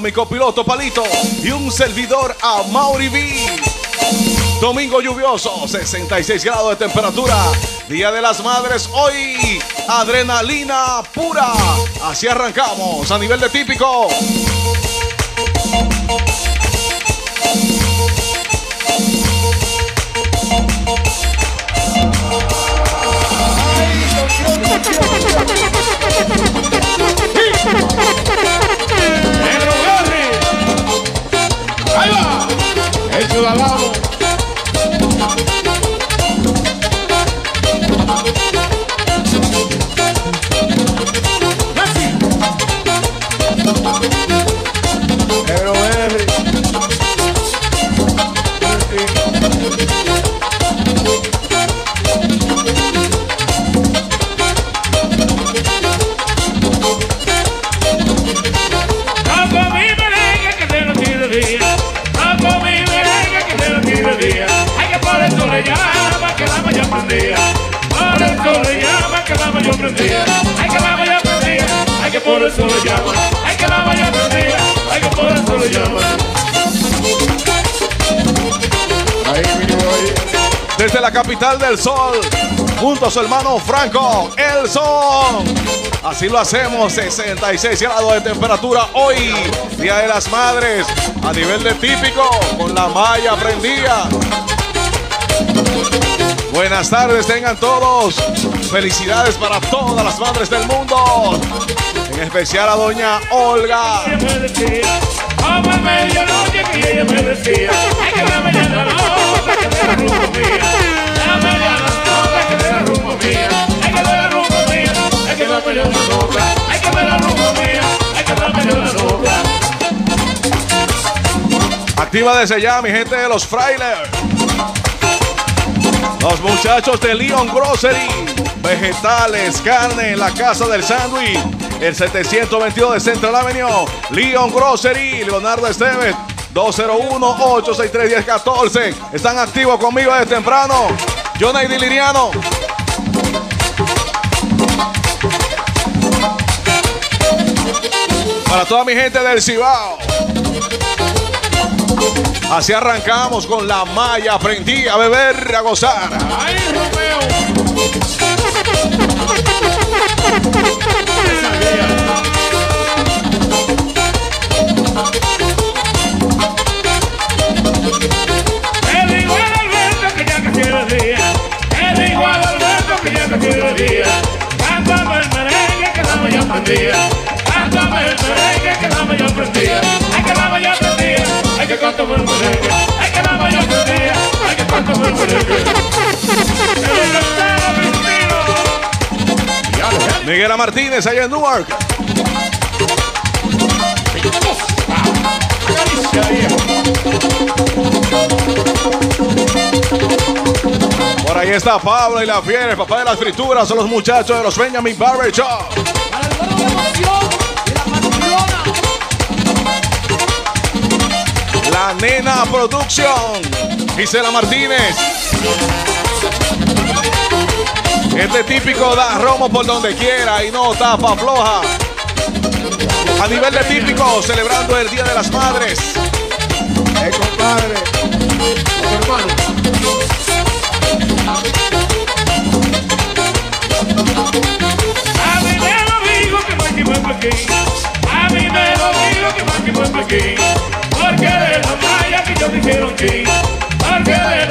mi copiloto Palito y un servidor a Mauri B. Domingo lluvioso, 66 grados de temperatura. Día de las Madres hoy. Adrenalina pura. Así arrancamos a nivel de típico. Capital del sol, junto a su hermano Franco, el sol. Así lo hacemos, 66 grados de temperatura hoy, Día de las Madres, a nivel de típico, con la malla prendida. Buenas tardes, tengan todos. Felicidades para todas las madres del mundo. En especial a doña Olga. Activa desde ya, mi gente de los Frailers. Los muchachos de Leon Grocery. Vegetales, carne en la casa del sándwich. El 722 de Central Avenue. Leon Grocery. Leonardo Esteves. 201-863-1014. Están activos conmigo desde temprano. Jonay Liriano. Para toda mi gente del Cibao. Así arrancamos con la malla. Aprendí a beber, a gozar. Miguel Martínez allá en Newark. Por ahí está Pablo y la fiera, el papá de las frituras, son los muchachos de los Benjamin Barber Shop. La Nena Production. Gisela Martínez. Este típico da romo por donde quiera y no tapa floja. A nivel de típico, celebrando el Día de las Madres. Eh, compadre. Hermano. A mí me lo digo que más que buen Pekín. A mí me lo digo que más que buen Pekín. Porque de la malla que yo un chin. Porque de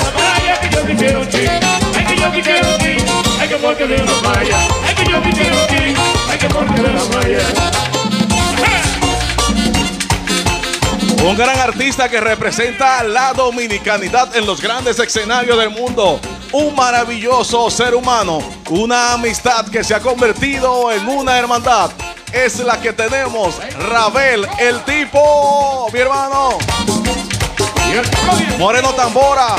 Un gran artista que representa la dominicanidad en los grandes escenarios del mundo. Un maravilloso ser humano. Una amistad que se ha convertido en una hermandad. Es la que tenemos. Rabel, el tipo. Mi hermano. Moreno Tambora.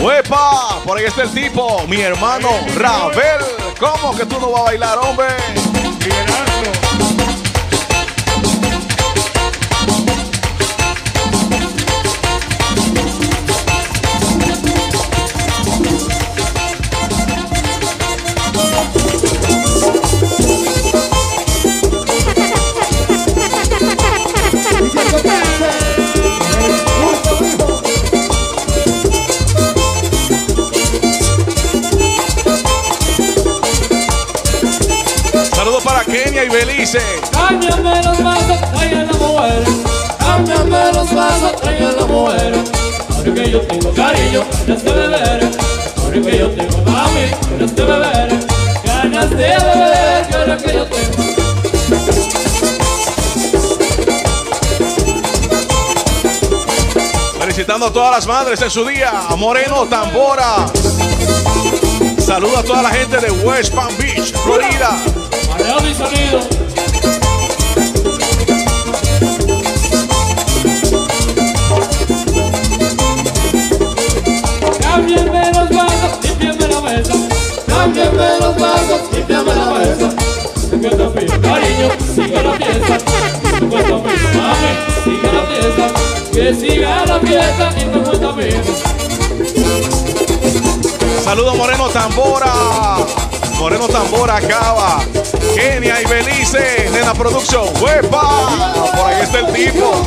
¡Huepa! Por ahí está el tipo. Mi hermano Rabel. ¿Cómo que tú no vas a bailar, hombre? Belice. Cámbiame los vasos, traigan la mujer. Cámbiame los vasos, traigan la mujer. Ahora que yo tengo cariño, ganas de beber. Ahora que yo tengo mami, ganas de beber. Ganas de beber, ahora que yo tengo. Felicitando a todas las madres en su día. A Moreno Tambora. Saludo a toda la gente de West Palm Beach, Florida. Mareo mi sonido. Cámbienme los vasos, limpienme la mesa. Cámbienme los vasos, limpienme la mesa. Te cuento mi cariño, sigue la fiesta. Te cuento mi mami, sigue la fiesta. Que siga la fiesta y te cuento mi Saludo a Moreno Tambora. Moreno Tambora acaba. Kenia y Belice. Nena Production. ¡Huepa! Por ahí está el tipo.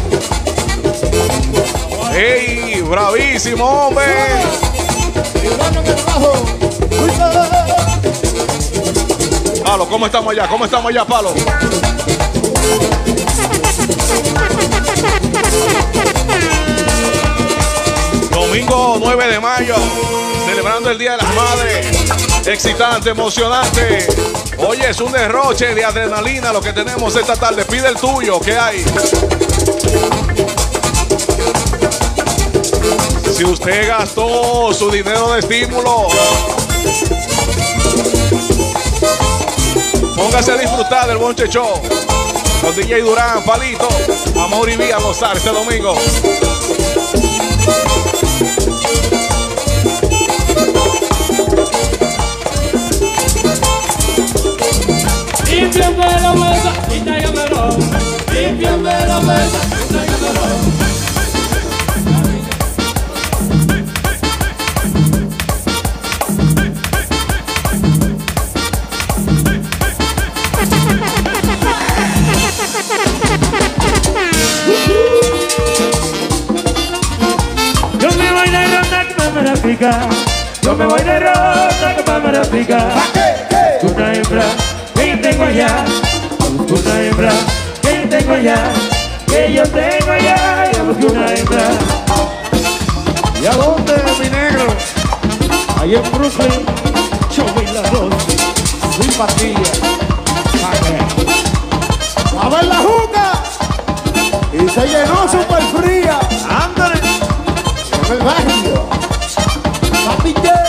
¡Ey! ¡Bravísimo, hombre! Palo, ¿cómo estamos allá? ¿Cómo estamos allá, Palo? Domingo 9 de mayo, celebrando el Día de las Madres. Excitante, emocionante. Oye, es un derroche de adrenalina lo que tenemos esta tarde. Pide el tuyo, ¿qué hay? Si usted gastó su dinero de estímulo, póngase a disfrutar del Bonche Show. Con DJ Durán, Palito, Amor y Vía gozar este domingo. La mesa y tráigamelo. Límpiame la mesa y tráigamelo. Yo me voy de ronda que me marapica. Yo me voy de ronda que me marapica. Una hembra allá. Busco una hembra que tengo allá. Que yo tengo allá. Yo busco una hembra. ¿Y a dónde, mi negro? Ahí en Brooklyn. Yo voy la dos. Simpatía. A ver la juca. Y se llenó super fría. Ándale. En el barrio. Papite.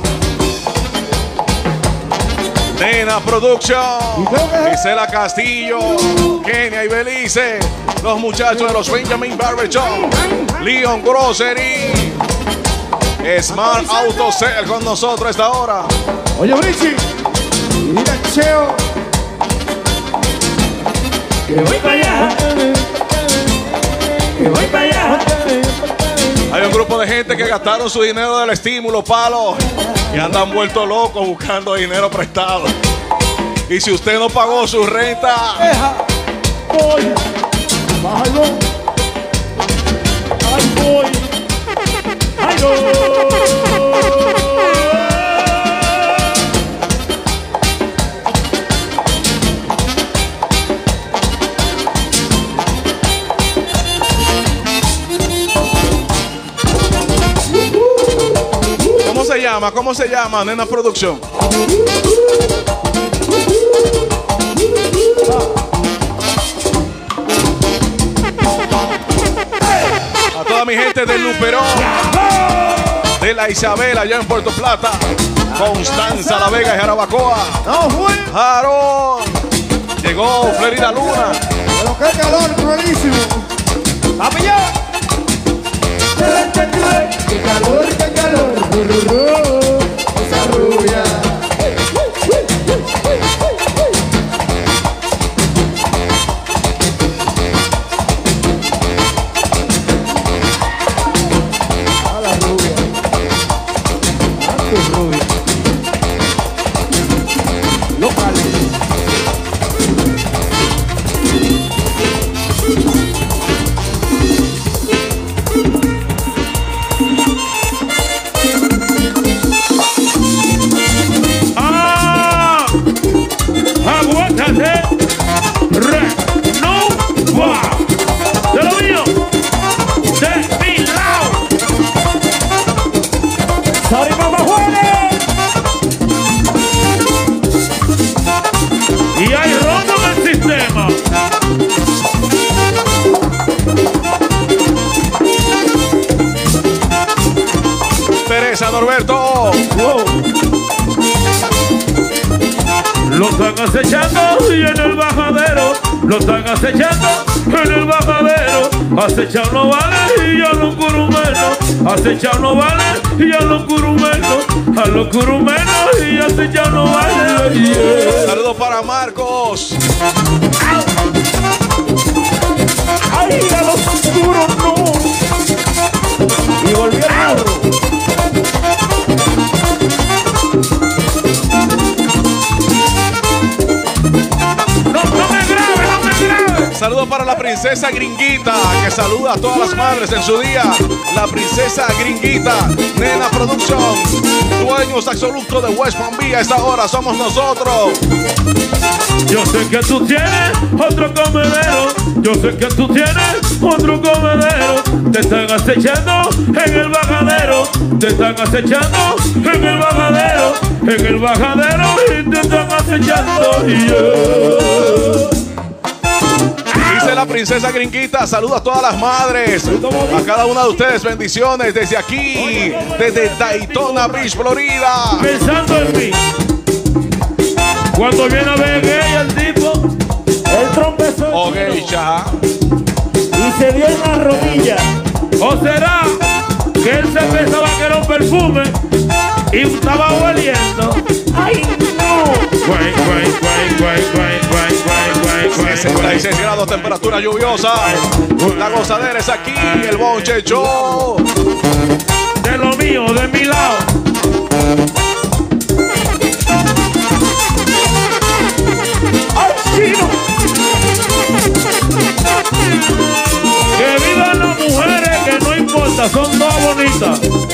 Nena Production, Gisela Castillo, Kenia y Belice, los muchachos de los Benjamin Barber Shop, Leon Grocery, Smart Auto Cell con nosotros a esta hora. Oye, Brichi. Y dile a Cheo. Que voy para allá. Que voy para allá. Hay un grupo de gente que gastaron su dinero del estímulo, palo, y andan vueltos locos buscando dinero prestado. Y si usted no pagó su renta. Voy. Ay, voy. Ay. ¿cómo se llama? ¿Cómo se llama? Nena Producción. Mi gente del Luperón, de la Isabel allá en Puerto Plata, Constanza, La Vega y Jarabacoa. No, fue. Jarón. Llegó Florida Luna. Pero qué calor, cruelísimo. ¡Papi, ya! Qué calor, qué calor. Acechando y en el bajadero. Lo están acechando en el bajadero. Acechado no vale y ya los curumenos. Acechado no vale y ya los curumenos. A los curumenos y acechado no vale. Yeah. Saludos para Marcos. Princesa gringuita que saluda a todas las madres en su día. La princesa gringuita, Nena Production. Dueños absolutos de West Palm Beach. A hora somos nosotros. Yo sé que tú tienes otro comedero. Yo sé que tú tienes otro comedero. Te están acechando en el bajadero. Te están acechando en el bajadero. En el bajadero y te están acechando. Yeah. Dice la princesa gringuita, saluda a todas las madres, a cada una de ustedes, bendiciones desde aquí, desde Daytona Beach, Florida. Pensando en mí. Cuando viene a ver gay el tipo, El trompezó O geisha. y se dio en la rodilla. ¿o será que él se pensaba que era un perfume y estaba oliendo? Ay, 76 grados, temperatura lluviosa. La gozadera es aquí, el Bonche Show. De lo mío, de mi lado. ¡Ay, chino! Que vivan las mujeres, que no importa, son todas bonitas.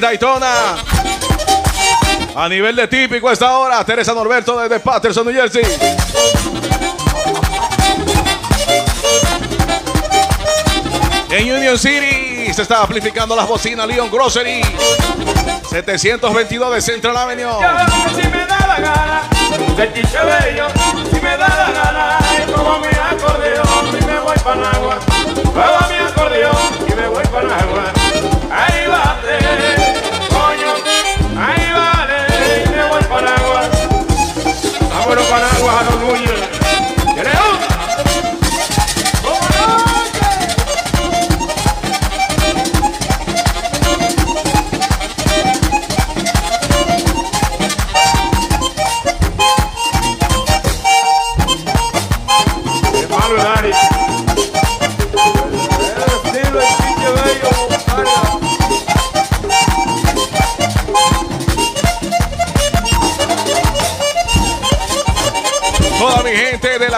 Daytona. A nivel de típico a esta hora, Teresa Norberto desde Patterson, New Jersey. En Union City se está amplificando las bocinas Leon Grocery. 722 de Central Avenue. Yo, si me da la gana, bello, si me da la gana, y como mi acordeón, y me voy para agua, mi acordeón y me voy para agua.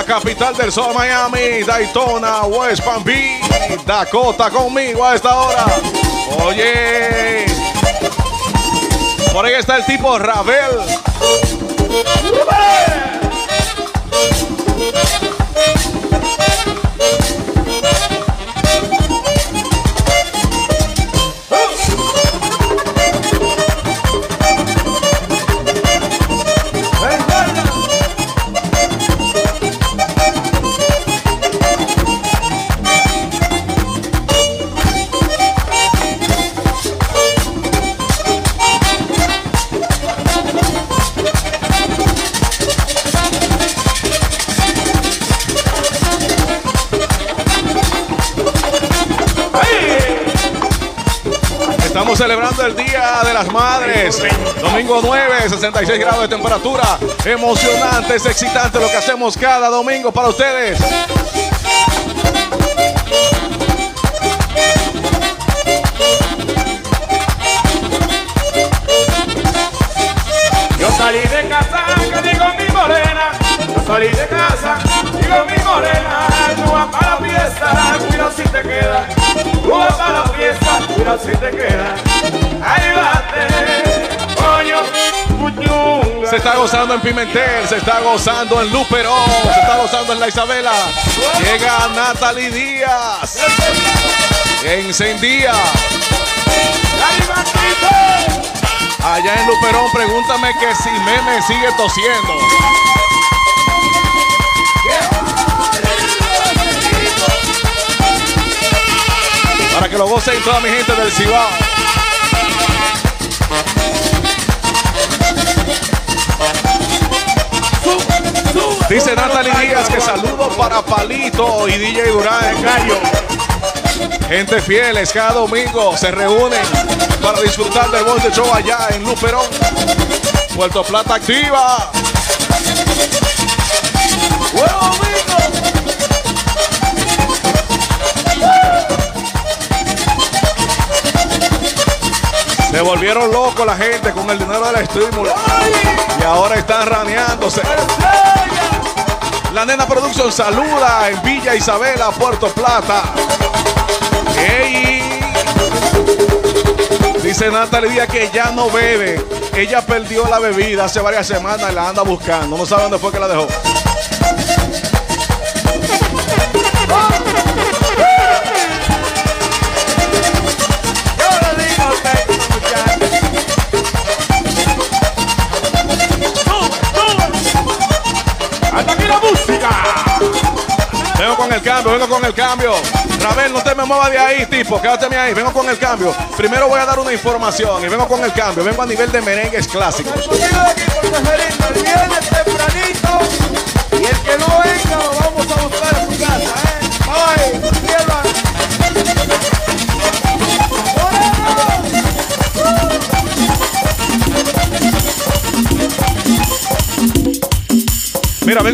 Capital del sol, Miami, Daytona, West Palm Beach, Dakota conmigo a esta hora. Oye, por ahí está el tipo Ravel. Madres. Domingo 9, 66 grados de temperatura. Emocionante, es excitante lo que hacemos cada domingo para ustedes. Yo salí de casa, que digo mi morena. Yo salí de casa, digo mi morena. Se está gozando en Pimentel, se está gozando en Luperón, se está gozando en La Isabela. Llega Natalie Díaz. Encendía. Allá en Luperón, pregúntame que si Meme sigue tosiendo. Que lo gocen toda mi gente del Cibao. Dice Natalie Díaz que saludo para Palito y DJ Durán. Gallo. Gente fieles cada domingo se reúnen para disfrutar del de Show allá en Luperón. Puerto Plata activa. ¡Huevo, volvieron locos la gente con el dinero del estímulo. Y ahora están raneándose. La Nena Production saluda en Villa Isabela, Puerto Plata. ¡Ey! Dice Natalie Díaz que ya no bebe. Ella perdió la bebida hace varias semanas y la anda buscando. No sabe dónde fue que la dejó. Vengo con el cambio, vengo con el cambio. Rabel, no te me muevas de ahí, tipo, quédate ahí. Vengo con el cambio. Primero voy a dar una información y vengo con el cambio. Vengo a nivel de merengues clásicos. El viernes tempranito. Y el que no venga lo vamos a buscar a su casa, ¿eh?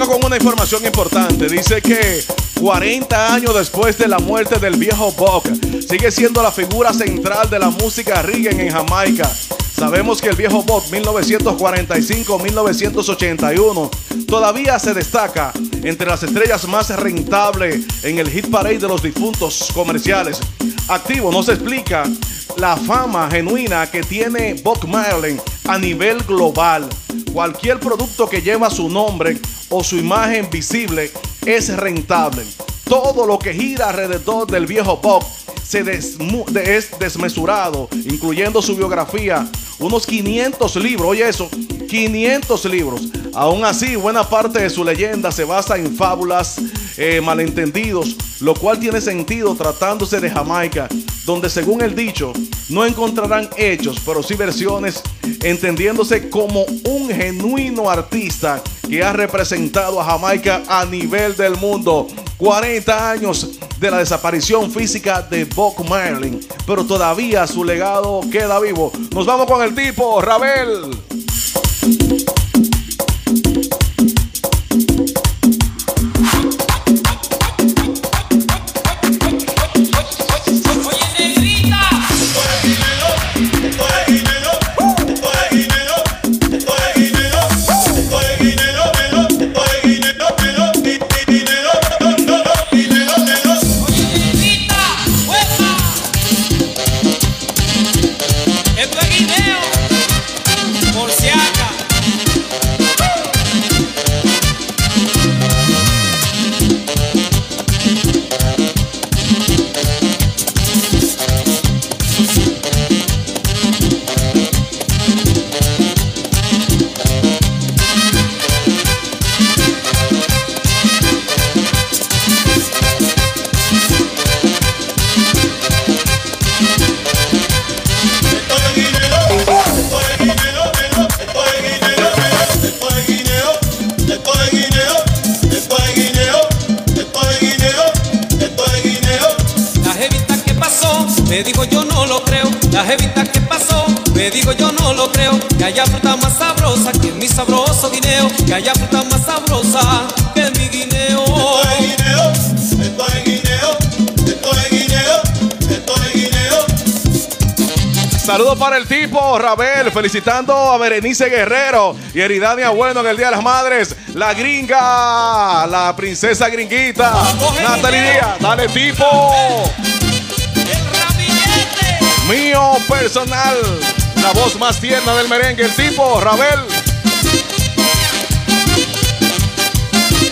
Con una información importante. Dice que 40 años después de la muerte del viejo Buck, sigue siendo la figura central de la música reggae en Jamaica. Sabemos que el viejo Buck 1945-1981 todavía se destaca entre las estrellas más rentables en el hit parade de los difuntos comerciales. Activo, no se explica la fama genuina que tiene Bob Marley a nivel global. Cualquier producto que lleva su nombre o su imagen visible es rentable. Todo lo que gira alrededor del viejo Bob se es desmesurado, incluyendo su biografía. Unos 500 libros, oye eso, 500 libros. Aún así, buena parte de su leyenda se basa en fábulas, eh, malentendidos, lo cual tiene sentido tratándose de Jamaica, donde según el dicho, no encontrarán hechos, pero sí versiones, entendiéndose como un genuino artista que ha representado a Jamaica a nivel del mundo. 40 años de la desaparición física de Bob Marley, pero todavía su legado queda vivo. Nos vamos con el tipo, Rabel. Felicitando a Berenice Guerrero y Eridania Bueno en el Día de las Madres. La gringa, la princesa gringuita. Natalie Díaz, dale tipo. El Mío personal, la voz más tierna del merengue, el tipo, Rabel.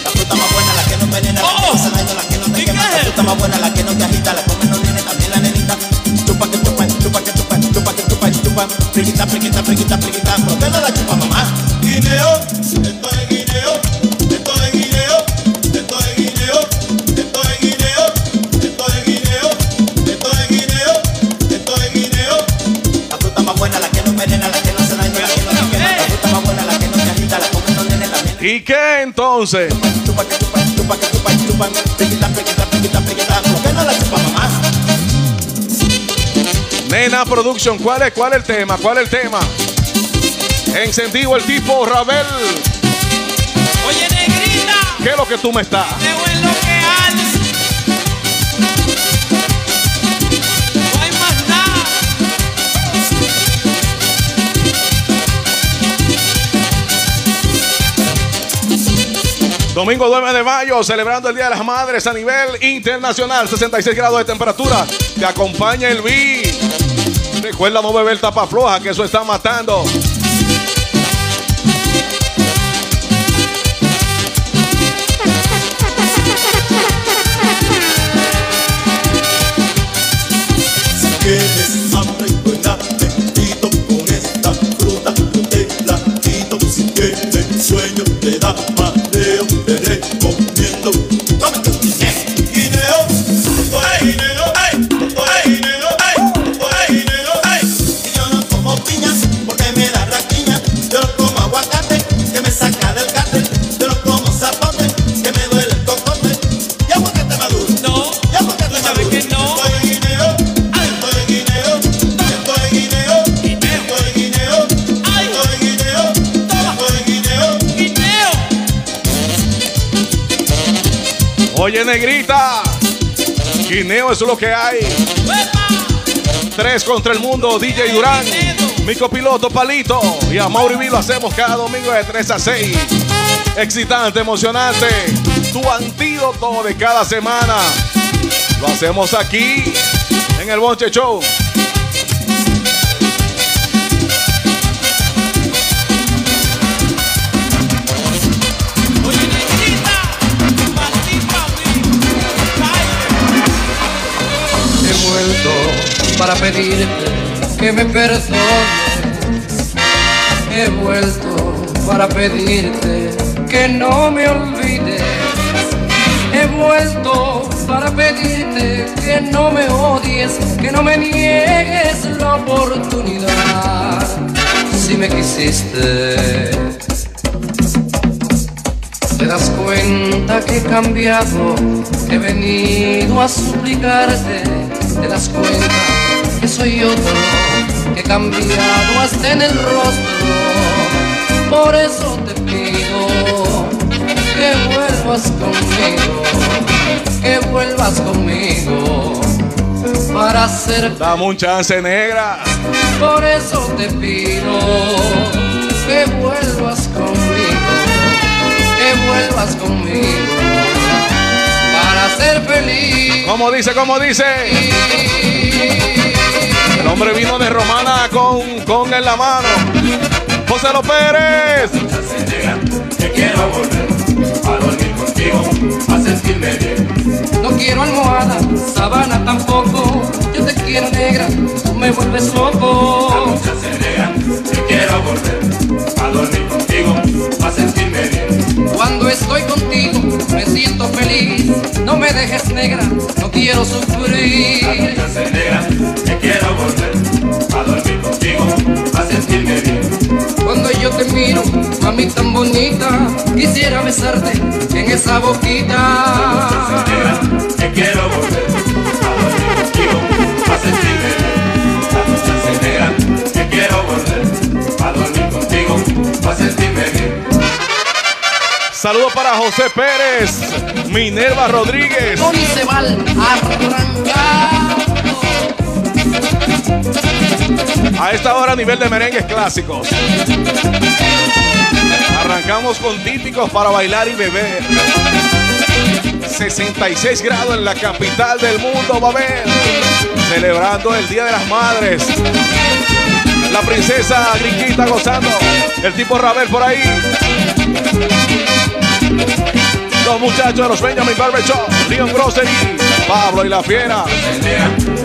La fruta más buena, la que no envenena, la que no hace daño, la que no te ¿Y quema. La fruta más buena, la que no te agita, la la chupa mamá? Nena Production, ¿cuál es, cuál es el tema? ¿Cuál es el tema? Encendido el tipo, Rabel. Oye negrita ¿Qué es lo que tú me estás? Me en lo que hay No hay más nada Domingo 9 de mayo, celebrando el Día de las Madres a nivel internacional, 66 grados de temperatura. Te acompaña el B. Recuerda no beber tapa floja, que eso está matando. Oye, negrita. Guineo, eso es lo que hay. Tres contra el mundo, DJ Durán. Mi copiloto Palito. Y a Mauri lo hacemos cada domingo de 3 a 6. Excitante, emocionante. Tu antídoto de cada semana. Lo hacemos aquí en el Bonche Show. He vuelto para pedirte que me perdones. He vuelto para pedirte que no me olvides. He vuelto para pedirte que no me odies, que no me niegues la oportunidad. Si me quisiste, te das cuenta que he cambiado, he venido a suplicarte, te das cuenta que soy otro, que he cambiado hasta en el rostro, por eso te pido que vuelvas conmigo, que vuelvas conmigo, para hacer Dame un chance, negra. por eso te pido que vuelvas conmigo, que vuelvas conmigo ser feliz. ¿Cómo dice? ¿Cómo dice? El hombre vino de Romana con, con en la mano. José Lo Pérez. Que quiero volver a dormir contigo, a sentirme bien. No quiero almohada, sabana tampoco. Yo te quiero negra, tú me vuelves loco. Mucha se que quiero volver a dormir contigo, a sentirme bien. Cuando estoy contigo me siento feliz. No me dejes negra, no quiero sufrir. Se negra, que quiero volver a dormir contigo, a sentirme bien. Cuando yo te miro, mami tan bonita, quisiera besarte en esa boquita. Negra, que quiero volver a dormir contigo, a sentirme bien. Negra, que quiero volver pa' dormir contigo, pa' sentirme bien. Saludos para José Pérez, Minerva Rodríguez. Tony se va. A esta hora nivel de merengues clásicos. Arrancamos con típicos para bailar y beber. 66 grados en la capital del mundo, va a ver. Celebrando el Día de las Madres. La princesa Gringuita gozando. El tipo Rabel por ahí. Los muchachos de los Benjamin Barber Shop, Leon Grocery, Pablo y la Fiera.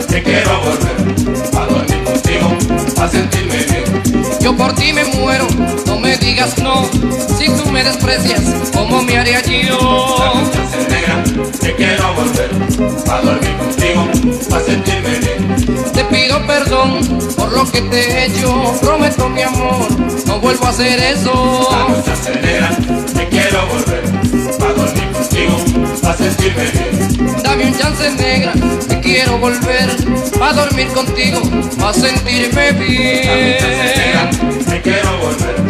Te quiero volver, pa' dormir contigo, pa' sentirme bien. Yo por ti me muero, no me digas no. Si tú me desprecias, ¿cómo me haría yo? Negra, te quiero volver, pa' dormir contigo, pa' sentirme bien. Te pido perdón por lo que te he hecho. Prometo mi amor, no vuelvo a hacer eso. Muchacha negra, te quiero volver, pa' dormir contigo, pa' sentirme bien. Dame un chance negra, te quiero volver a dormir contigo, a sentirme Muchacha negra, bien. te quiero volver,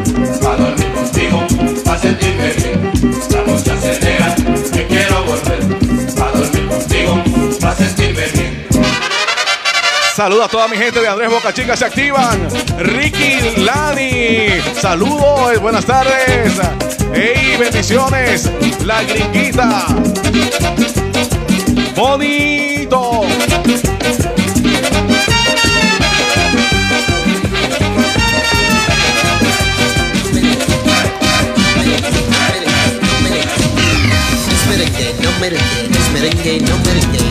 Saludos a toda mi gente de Andrés Boca Chica, se activan. Ricky Lani, saludos, buenas tardes. Hey, bendiciones. La gringuita. Bonito. No merengue, es merengue, no merengue,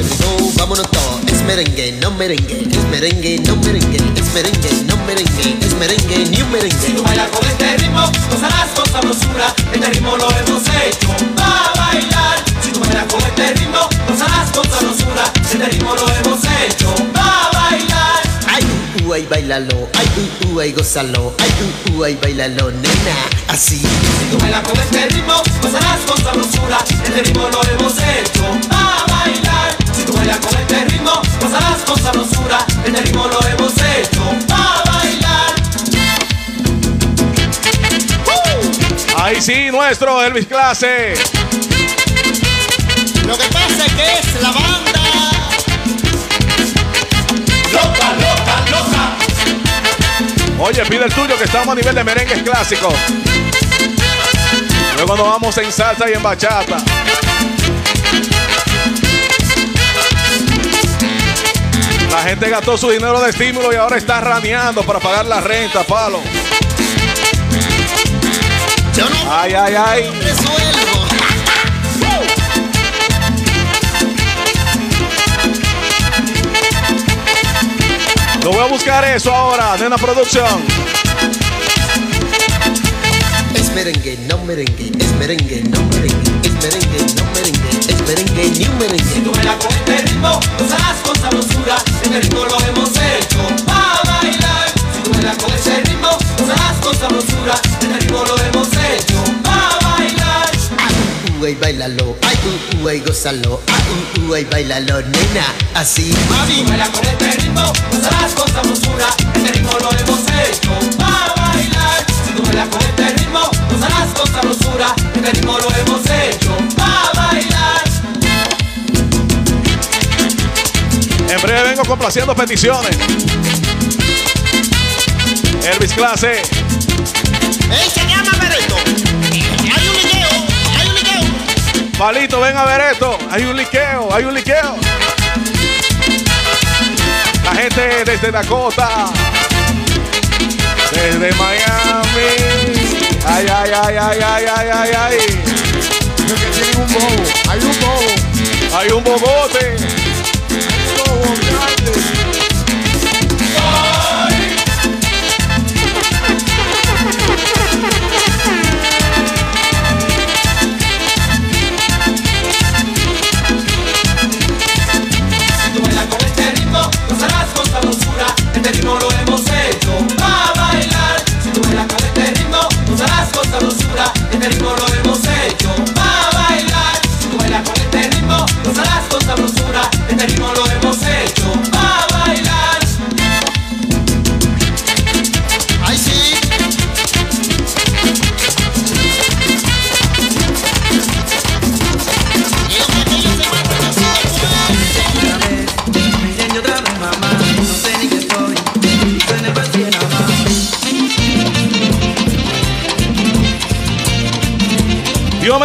go, vámonos todo. Es merengue, no merengue, es merengue, no merengue, es merengue, no merengue, es merengue, ni un merengue. Si tú bailas con este ritmo, gozarás con sabrosura. Este ritmo lo hemos hecho para bailar. Si tú bailas con este ritmo, gozarás con sabrosura. Este ritmo lo hemos hecho para bailar. Ay, uh, uh, ay, bailalo, ay, uh, uh ay, gozalo, ay, uh, uh, ay, bailalo, nena, así. Si tú bailas con este ritmo, gozarás con sabrosura. Este ritmo lo hemos hecho para tú con este ritmo, gozarás con sabrosura. Este ritmo lo hemos hecho para bailar. Ahí sí, nuestro Elvis Clase. Lo que pasa es que es la banda. Loca, loca, loca. Oye, pide el tuyo que estamos a nivel de merengues clásicos. Luego nos vamos en salsa y en bachata. La gente gastó su dinero de estímulo y ahora está raneando para pagar la renta, palo. Yo no Ay, ay, ay. resuelvo. Lo voy a buscar eso ahora, Nena Producción. Es merengue, no merengue, es merengue, no merengue, es merengue, no merengue, merengue, ni un Si tú bailas con este ritmo, gozarás con sabrosura. Este ritmo lo hemos hecho para bailar. Si tú bailas con este ritmo, gozarás con sabrosura. Este ritmo lo hemos hecho para bailar. Ay, uh, uh, ay, bailalo, ay, uh, uh, ay, gózalo, ay, uh, uh, ay, bailalo, nena, así. Si tú bailas con este ritmo, gozarás con sabrosura. Complaciendo peticiones. Elvis Clase. ¡Ey, se llama Bereto! ¡Hay un liqueo! ¡Hay un liqueo! Palito, ven a ver esto. Hay un liqueo, hay un liqueo. La gente desde Dakota. Desde Miami. Ay, ay, ay, ay, ay, ay, ay, ay. que tienen un bobo. Hay un bobo. Hay un bobote.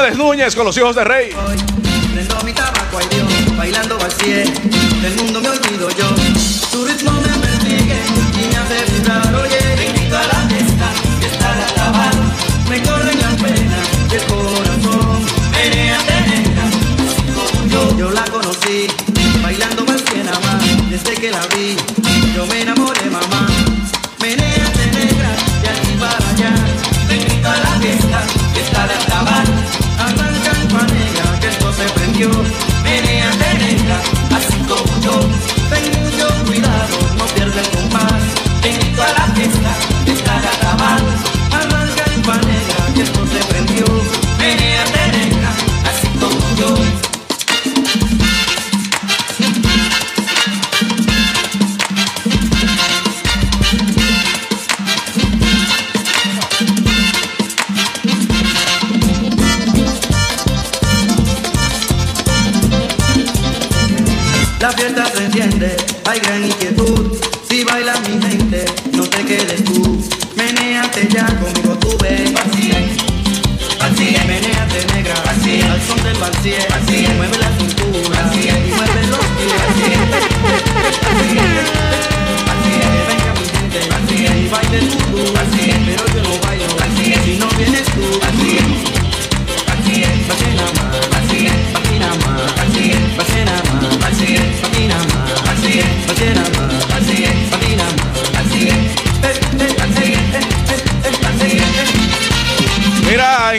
Alex Núñez con los hijos de Rey. al son del vacío. Mueve la.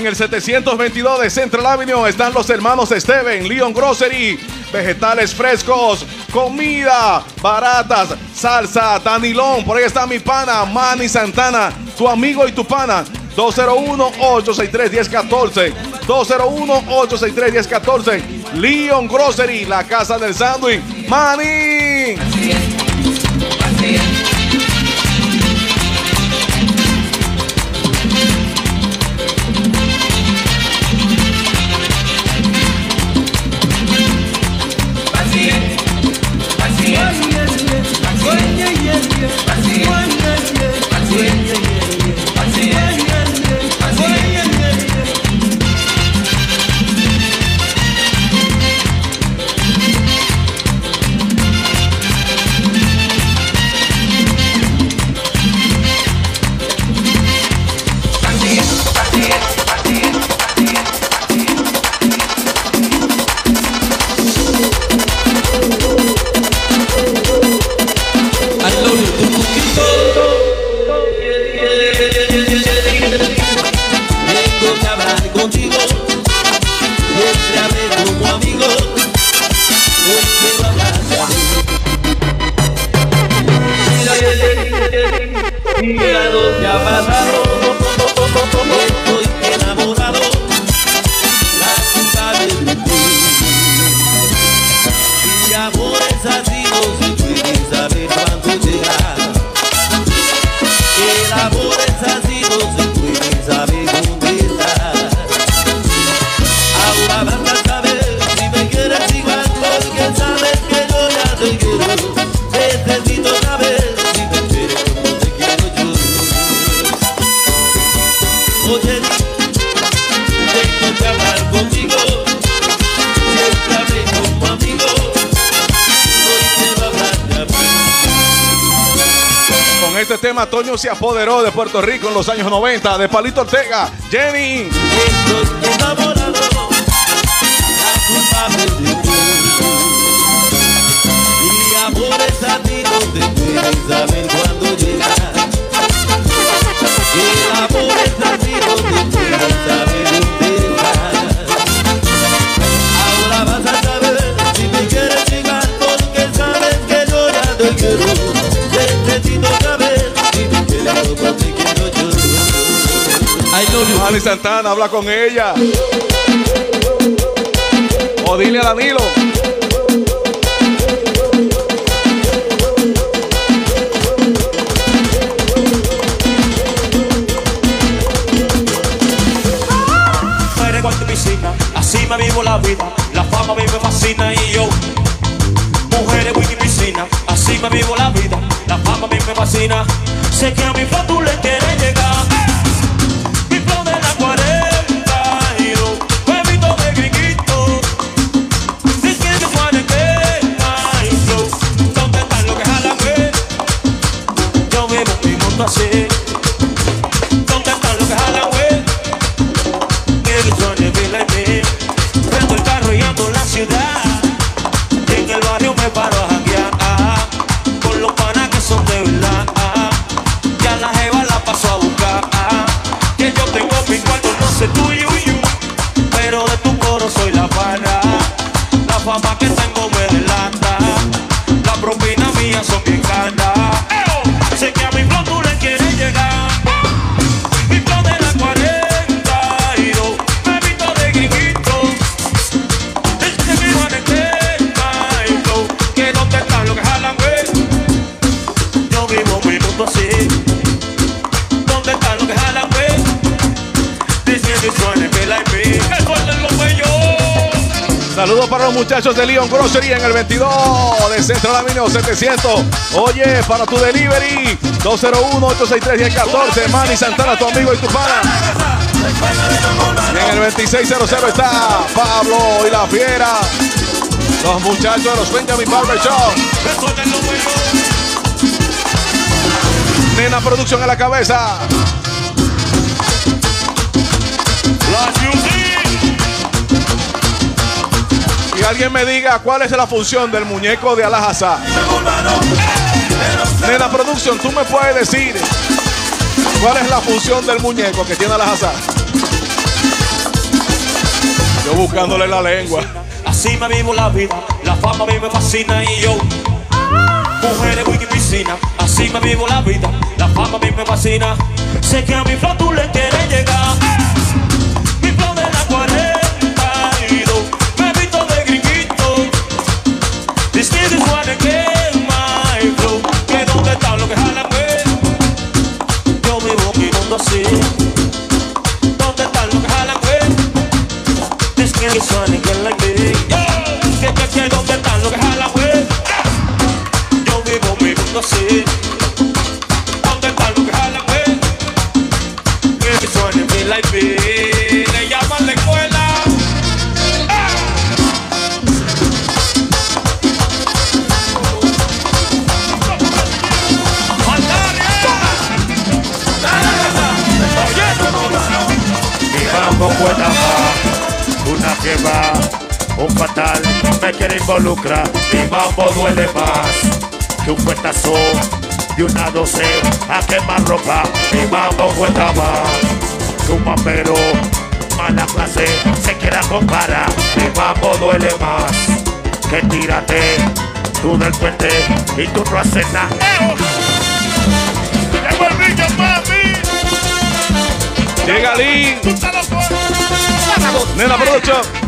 el 722 de Central Avenue están los hermanos Steven, Leon Grocery, vegetales frescos, comida baratas, salsa, tanilón. Por ahí está mi pana, Manny Santana, tu amigo y tu pana. 201-863-1014. 201-863-1014. Leon Grocery, la casa del sándwich. Manny. you. tema Toño se apoderó de Puerto Rico en los años 90, de Palito Ortega, Jenny. Santana, habla con ella. O dile a Danilo. Así me vivo la vida, la fama a me fascina y yo Mujeres, wiki, piscina, así me vivo la vida, la fama a me fascina Sé que a mi flor tú le quieres los muchachos de Leon Grocery en el 22 de Central Avenue 700. Oye, para tu delivery, 201-863-1014. Manny Santana, tu amigo y tu pana. En el 2600 está Pablo y la Fiera. Los muchachos de los Benjamin Barber Shop. Nena Producción en la cabeza. Alguien me diga cuál es la función del muñeco de Alajazá. Nena Producción, tú me puedes decir cuál es la función del muñeco que tiene Alajazá. Yo buscándole la lengua. Así me vivo la vida, la fama a mí me fascina y yo. Mujeres, wiki, piscina, así me vivo la vida, la fama a mí me fascina. Sé que a mi flow tú le quieres llegar. Yo vivo mi mundo así. Un fatal me quiere involucrar. Mi mambo duele más que un cuentazo de una doce a quemar ropa. Mi mambo cuenta más que un mapero mala clase se quiera comparar. Mi mambo duele más que tírate tú del puente y tú no haces nada. Llega Lin. Nena Producción.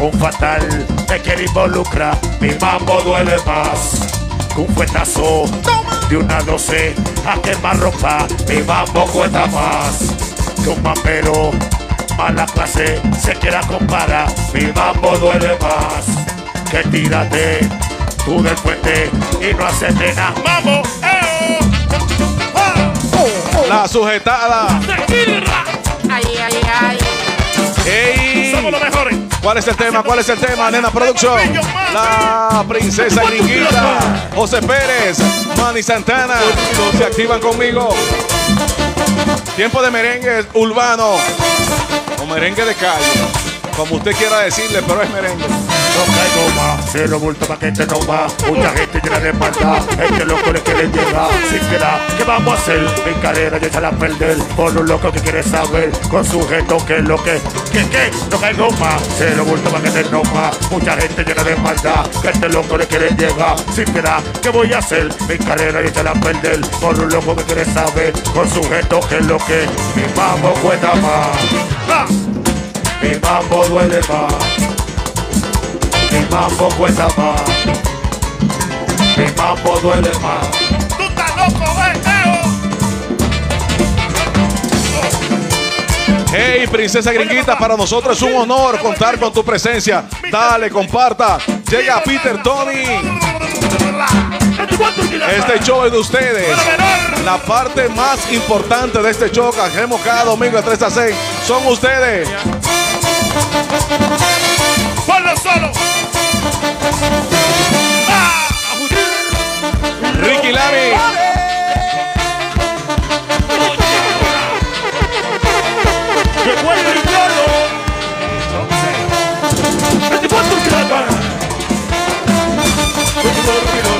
un fatal te quiere involucrar. Mi mambo duele más que un fuetazo de una doce a quemar ropa. Mi mambo cuesta más que un mapero. Mala clase se quiera comparar. Mi mambo duele más que tírate tú del puente y no haces nada. ¡Vamos! ¡Eh! ¡Ah! La sujetada. Ay, ay, ay. Ey. Somos los mejores. ¿Cuál es el tema? ¿Cuál es el tema? Nena Producción. La princesa gringuita. José Pérez. Manny Santana. Se activan conmigo. Tiempo de merengue urbano. O merengue de calle. Como usted quiera decirle, pero es merengue. No caigo más, cero bulto pa' que te no va. Mucha gente llena de maldad, este loco le quiere llegar. Sin piedad, ¿qué vamos a hacer? Mi carrera ya echala a perder. Por un loco que quiere saber, con sujeto que es lo que, que, que, no caigo más. Cero bulto pa' que te no va. Mucha gente llena de maldad, este loco le quiere llegar. Sin piedad, ¿qué voy a hacer? Mi carrera ya echala a perder. Por un loco que quiere saber, con sujeto que es lo que, mi mambo cuesta más. ¡Ah! Mi mambo duele más. Mi mambo cuesta más. Mi mambo duele más. ¡Tú estás loco, Hey, princesa gringuita, para nosotros es un honor contar con tu presencia. Dale, comparta, Llega Peter Tony. Este show es de ustedes. La parte más importante de este show que hacemos cada domingo de 3 a 6 son ustedes. Ponlo solo. Ricky Lamy.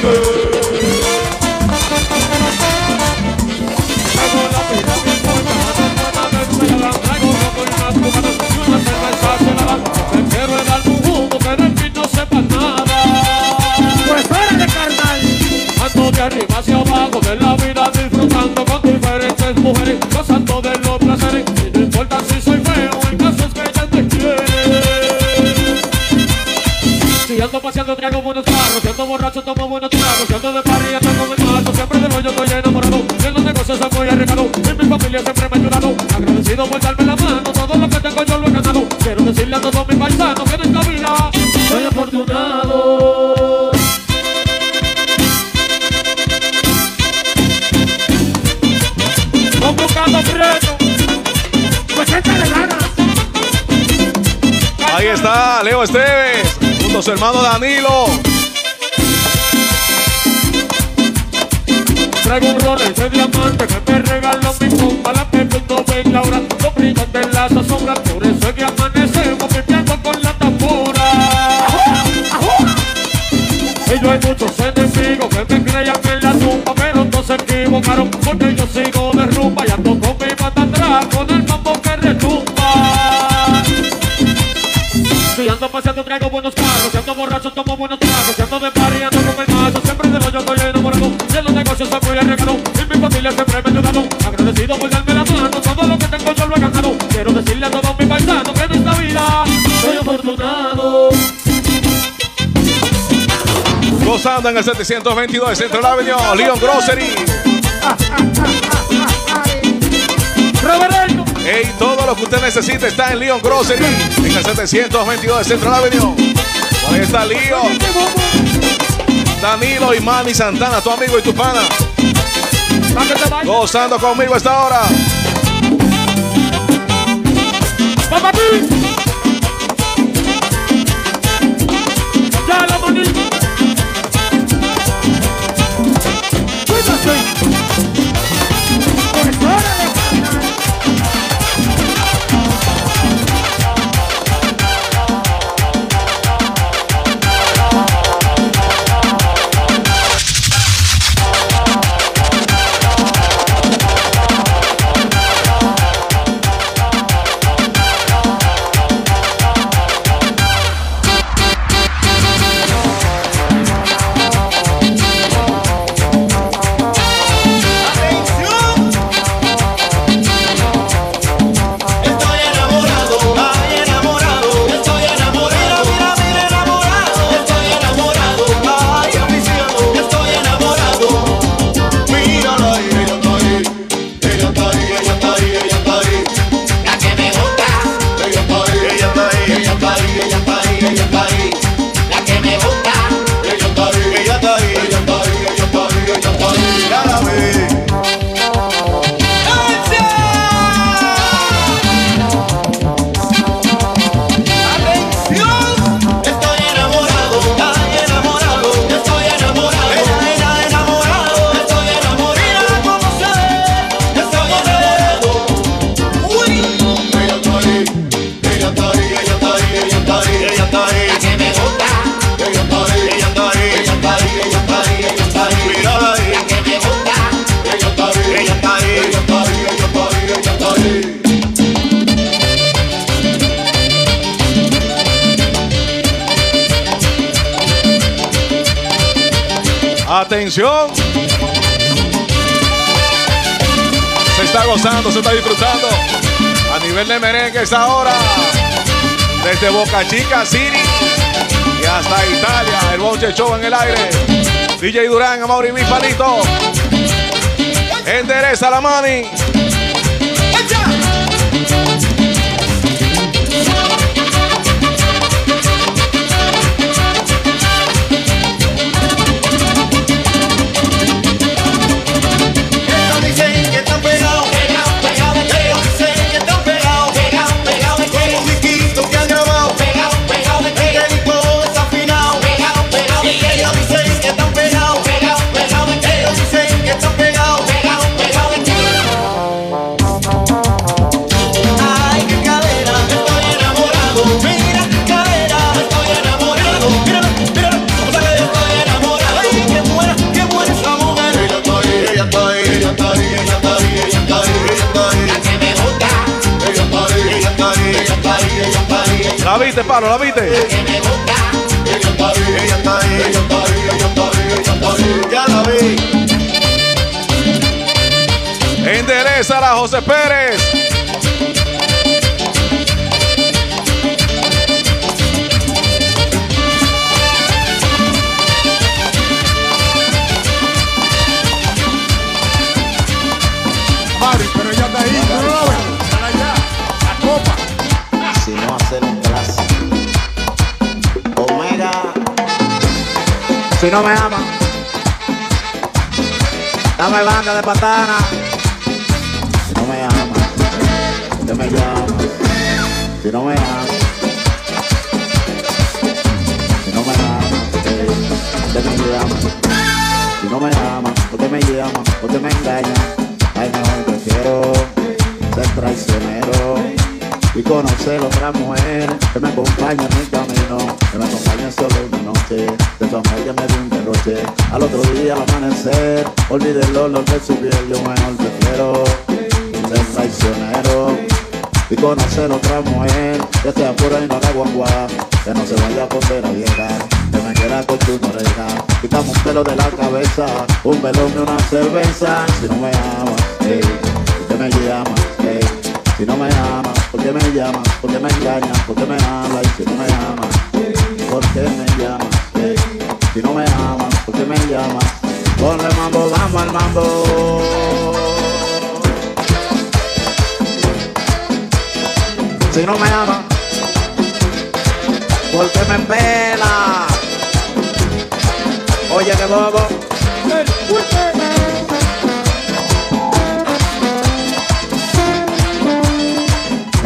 El De arriba hacia abajo de la vida disfrutando con diferentes mujeres, gozando de los placeres. No importa si soy feo, el caso es que ella me quiere. Si ando paseando traigo buenos carros, si ando borracho tomo buenos tragos, si ando de parrilla tengo mi mato, siempre de lo yo estoy enamorado, y en los negocios soy muy arriesgado, y mi familia siempre me ha ayudado, agradecido por darme la Esteves junto a su hermano Danilo. Traigo un Rolex de diamante que me regaló mi compa La no ven Laura Los brillos de las sombras Por eso es que amanecemos viviendo con la tambora Y yo hay muchos enemigos que me creían en la tumba Pero no se equivocaron porque yo sigo paseando traigo buenos carros, si ando borracho tomo buenos tragos, si ando de party ando con el macho, siempre de lo yo estoy enamorado, y en los negocios soy muy arriesgado, y mi familia siempre me ha ayudado, agradecido por darme la mano, todo lo que tengo yo lo he ganado, quiero decirle a todos mis paisanos que en esta vida soy afortunado. Gozando en el 722 de Central Avenue, Leon Grocery. Roberto, Hey, todo lo que usted necesita está en Leon Grocery, el 722 de Central Avenue. Ahí está Leon. Danilo y Manny Santana, tu amigo y tu pana. Gozando conmigo esta hora. papá Se está gozando, se está disfrutando. A nivel de merengue esta hora. Desde Boca Chica City y hasta Italia. El Bonche Show en el aire. DJ Durán, Amaury, mi palito. Endereza la mani. De patana. Si no me ama. Usted me llama. Si no me ama. Si no me ama. Usted me llama. Si no me ama. Usted me llama. Usted me engaña. Ay, no, prefiero ser traicionero y conocer otra mujer que me acompañe en mi camino, que me acompañe solo una noche, de su amor que me dio un derroche. Al otro día al amanecer, olvide el olor de su piel, yo mejor prefiero ser traicionero y conocer otra mujer que sea pura y no haga guagua, que no se vaya a poner a vieja, que me quiera con tu oreja, quitamos un pelo de la cabeza, un velón y una cerveza, si no me amas, ey, usted me llama, ey, si no me amas, ¿por qué me llamas? ¿Por qué me engañas? ¿Por qué me hablas? Si no me amas, ¿por qué me llamas? Ey, si no me amas, ¿por qué me llamas? Ponle mambo, vamos al mambo. Si no me ama, ¿por qué me pela? Oye, que bobo.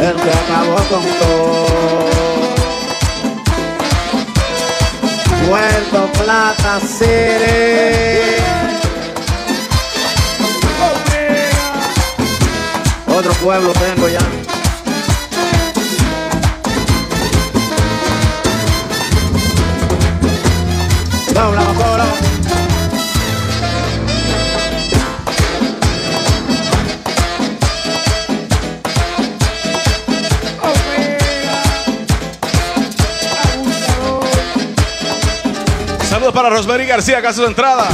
El que acabó con todo. Puerto Plata City. Otro pueblo tengo ya. Para Rosemary García, Casa de Entrada.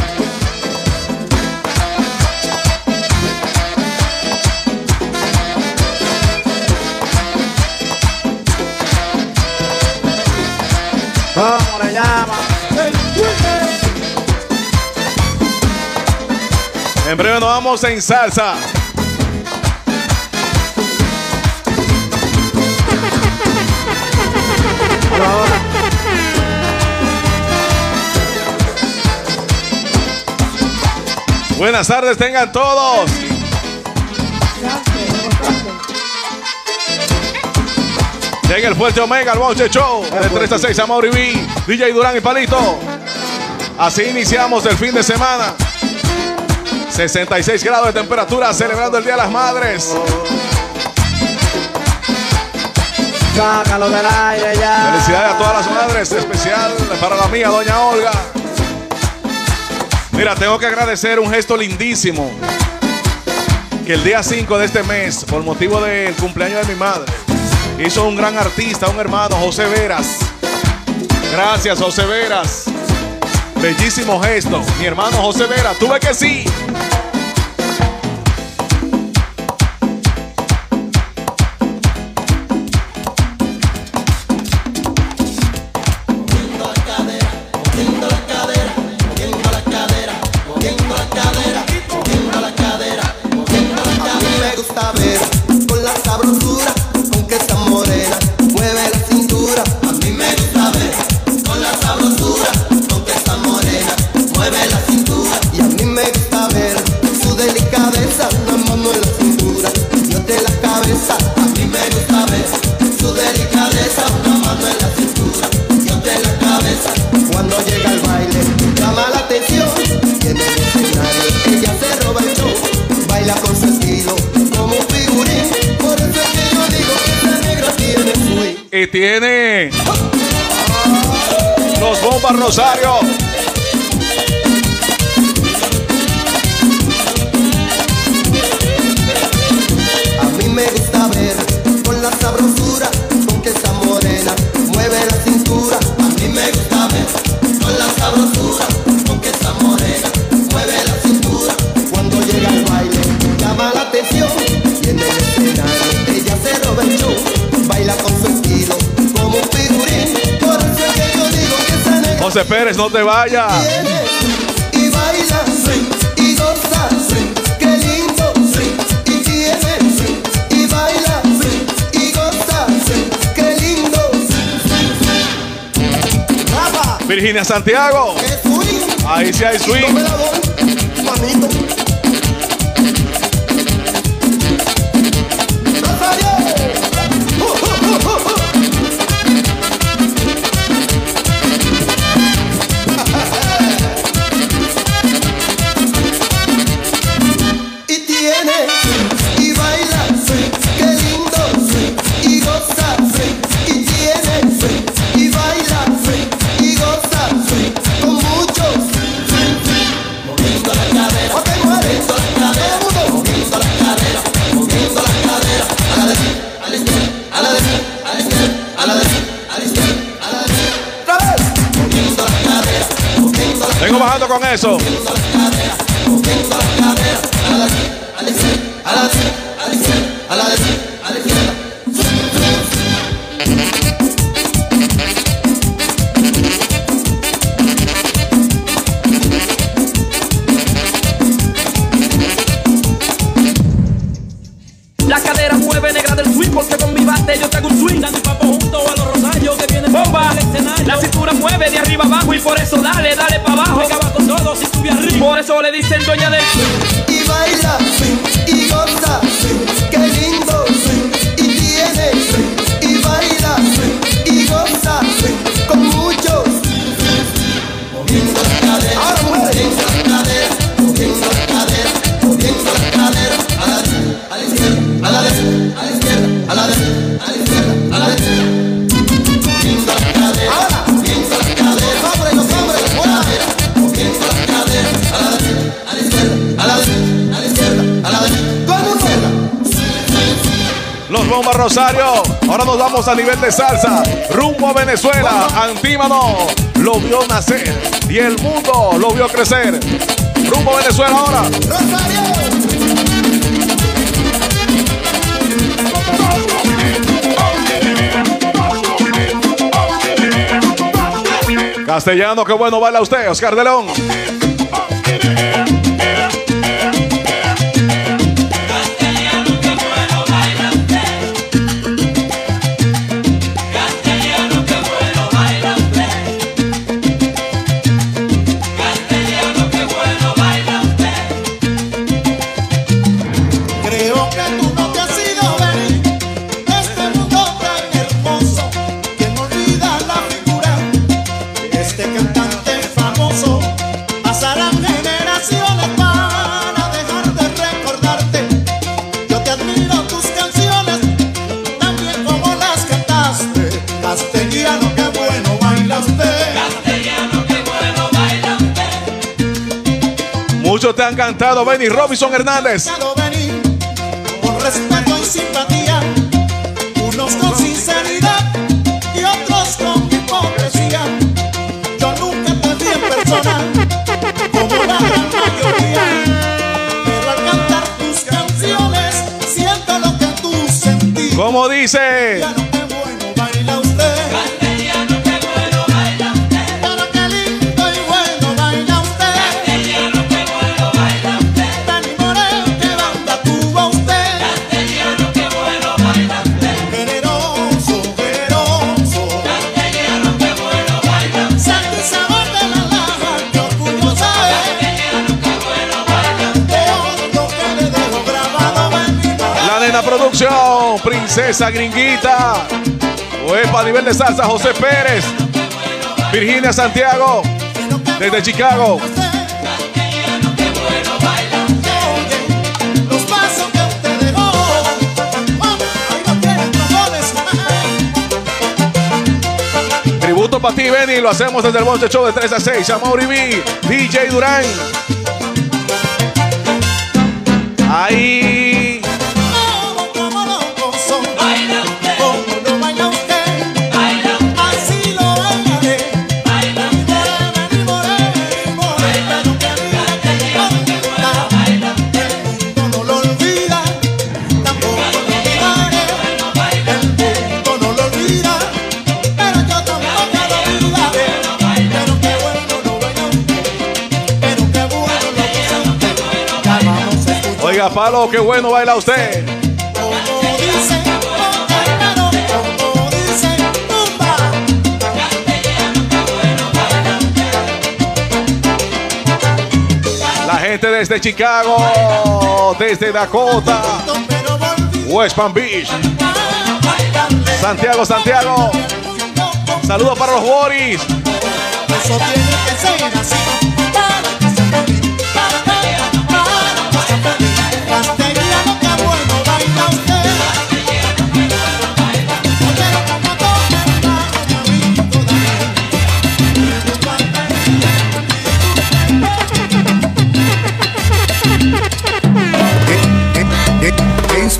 ¿Cómo le llama? En breve nos vamos en salsa. Buenas tardes, tengan todos. Llega el fuerte Omega, el Boche Show. De 3 a 6, Amaury B, DJ Durán y Palito. Así iniciamos el fin de semana. 66 grados de temperatura, celebrando el Día de las Madres. Sácalo del aire ya. Felicidades a todas las madres, especial para la mía, doña Olga. Mira, tengo que agradecer un gesto lindísimo. Que el día 5 de este mes, por motivo del cumpleaños de mi madre, hizo un gran artista, un hermano, José Veras. Gracias, José Veras. Bellísimo gesto. Mi hermano José Veras, tuve que sí. José no te vayas. Virginia Santiago. Ahí sí hay swing. con eso. nivel de salsa, rumbo Venezuela, Antímano lo vio nacer y el mundo lo vio crecer. Rumbo Venezuela ahora. Castellano, qué bueno baila usted, Oscar Delón. Muchos te han cantado, Benny Robinson Hernández. Con respeto y simpatía, unos con sinceridad y otros con hipocresía. Yo nunca te vi en persona, como la gran mayoría. Pero al cantar tus canciones, siento lo que tú sentís. Como dice. Princesa Gringuita. Oepa, nivel de salsa, José Pérez. Virginia Santiago, desde Chicago. Tributo para ti, Benny. Lo hacemos desde el Monte Show de 3 a 6. A B, DJ Durán. Ahí palo, qué bueno baila usted. La gente desde Chicago, desde Dakota, West Palm Beach, Santiago, Santiago. Saludos para los Boris. Eso tiene que ser así. Para que sea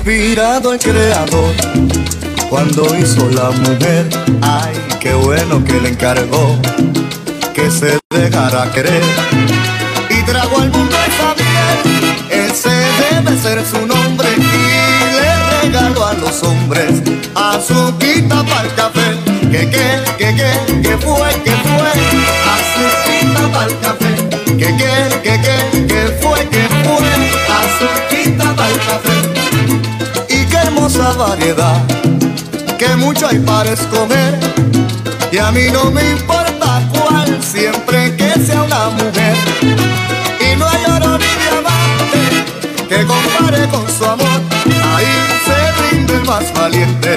Inspirado el creador. Cuando hizo la mujer, ay, qué bueno que le encargó que se dejara querer y trajo al mundo esa bien, ese debe ser su nombre y le regaló a los hombres azuquita para el café, que que, que que, que fue, que fue, azuquita para el café, que que, que variedad, que mucho hay para escoger. Y a mí no me importa cuál, siempre que sea una mujer. Y no hay oro ni diamante que compare con su amor. Ahí se rinde el más valiente,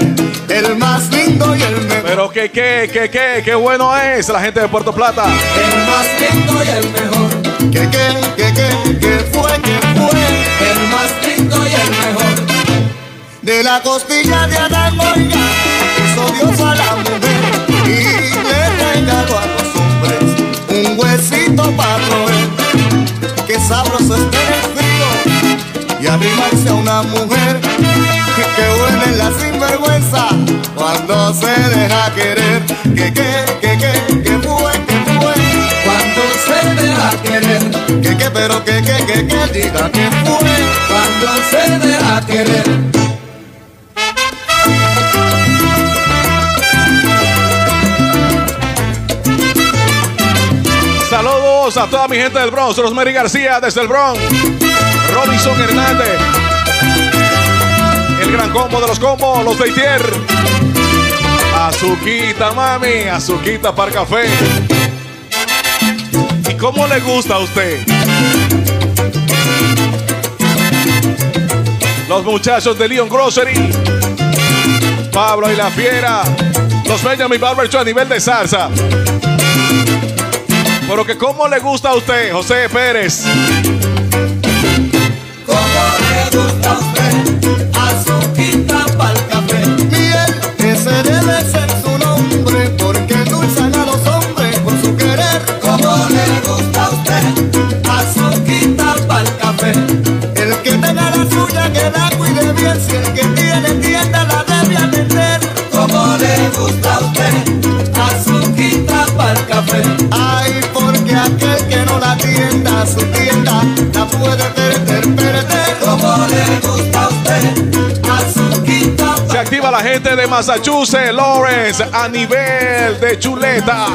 el más lindo y el mejor. Pero que, que, que, que, qué bueno es la gente de Puerto Plata. El más lindo y el mejor. Que, que, que, que, que fue, que fue. De la costilla de Adán, oiga, hizo Dios a la mujer y le regaló a los hombres un huesito para roer. Que sabroso está en el frío y arrimarse a una mujer. Que es la sinvergüenza cuando se deja querer. Que, que, que, que, que fue, que fue. Cuando se deja querer. Que, que, pero que, que, que, que diga que fue. Cuando se deja querer. A toda mi gente del Bronx. Rosemary García desde el Bronx. Robinson Hernández. El gran combo de los combos, los Deitier. Azuquita, mami. Azuquita para café. ¿Y cómo le gusta a usted? Los muchachos de Leon Grocery. Pablo y la Fiera. Los Benjamin Barber Show a nivel de salsa. Pero que cómo le gusta a usted, José Pérez. De Massachusetts, Lawrence, a nivel de chuleta.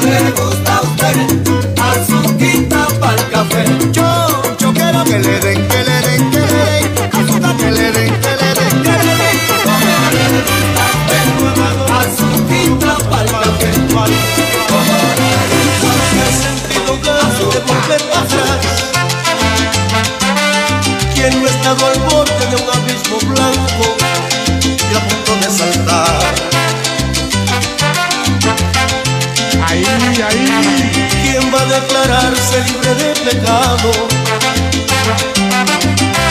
Le gusta a usted, pa'l café. Yo, yo quiero que le den, que le den, que le den, que le den, que le den, le den. Como le gusta a usted, azuquita pa'l café. Quien no estado al abismo blanco y a punto de saltar. Ahí, ahí. ¿Quién va a declararse libre de pecado?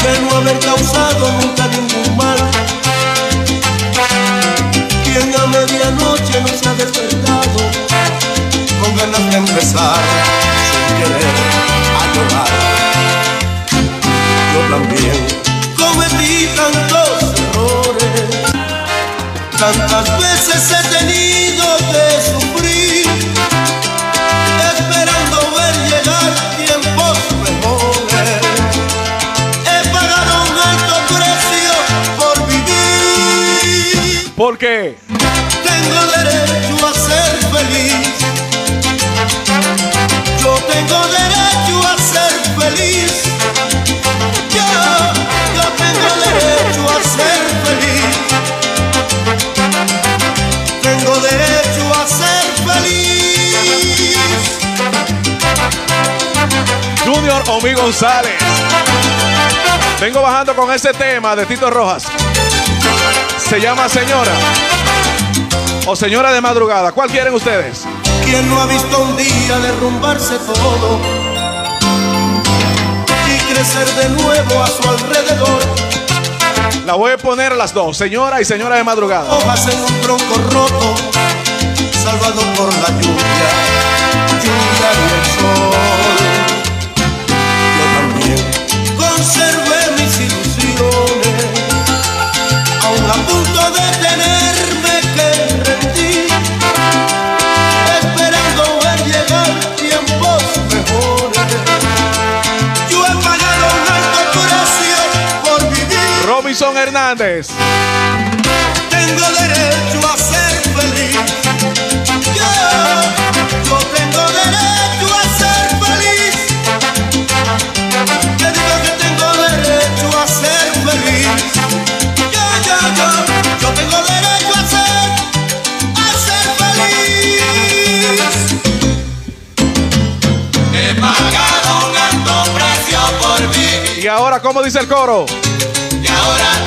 De no haber causado nunca ningún mal. ¿Quién a medianoche no se ha despertado con ganas de empezar sin querer a llorar. Yo también cometí tantos errores, tantas veces he tenido que sufrir, esperando ver llegar tiempos mejores. He pagado un alto precio por vivir. ¿Por qué? Tengo derecho a ser feliz. Yo tengo derecho a ser feliz. Omi González. Vengo bajando con ese tema de Tito Rojas. Se llama Señora. O Señora de Madrugada. ¿Cuál quieren ustedes? ¿Quién no ha visto un día derrumbarse todo y crecer de nuevo a su alrededor? La voy a poner a las dos. Señora y Señora de Madrugada. Hojas en un tronco roto, salvado por la lluvia Tengo derecho a ser feliz. Yeah. Yo tengo derecho a ser feliz. Te digo que tengo derecho a ser feliz. Ya, ya, ya. Yo tengo derecho a ser, a ser feliz. He pagado un alto precio por vivir Y ahora, ¿cómo dice el coro? y ahora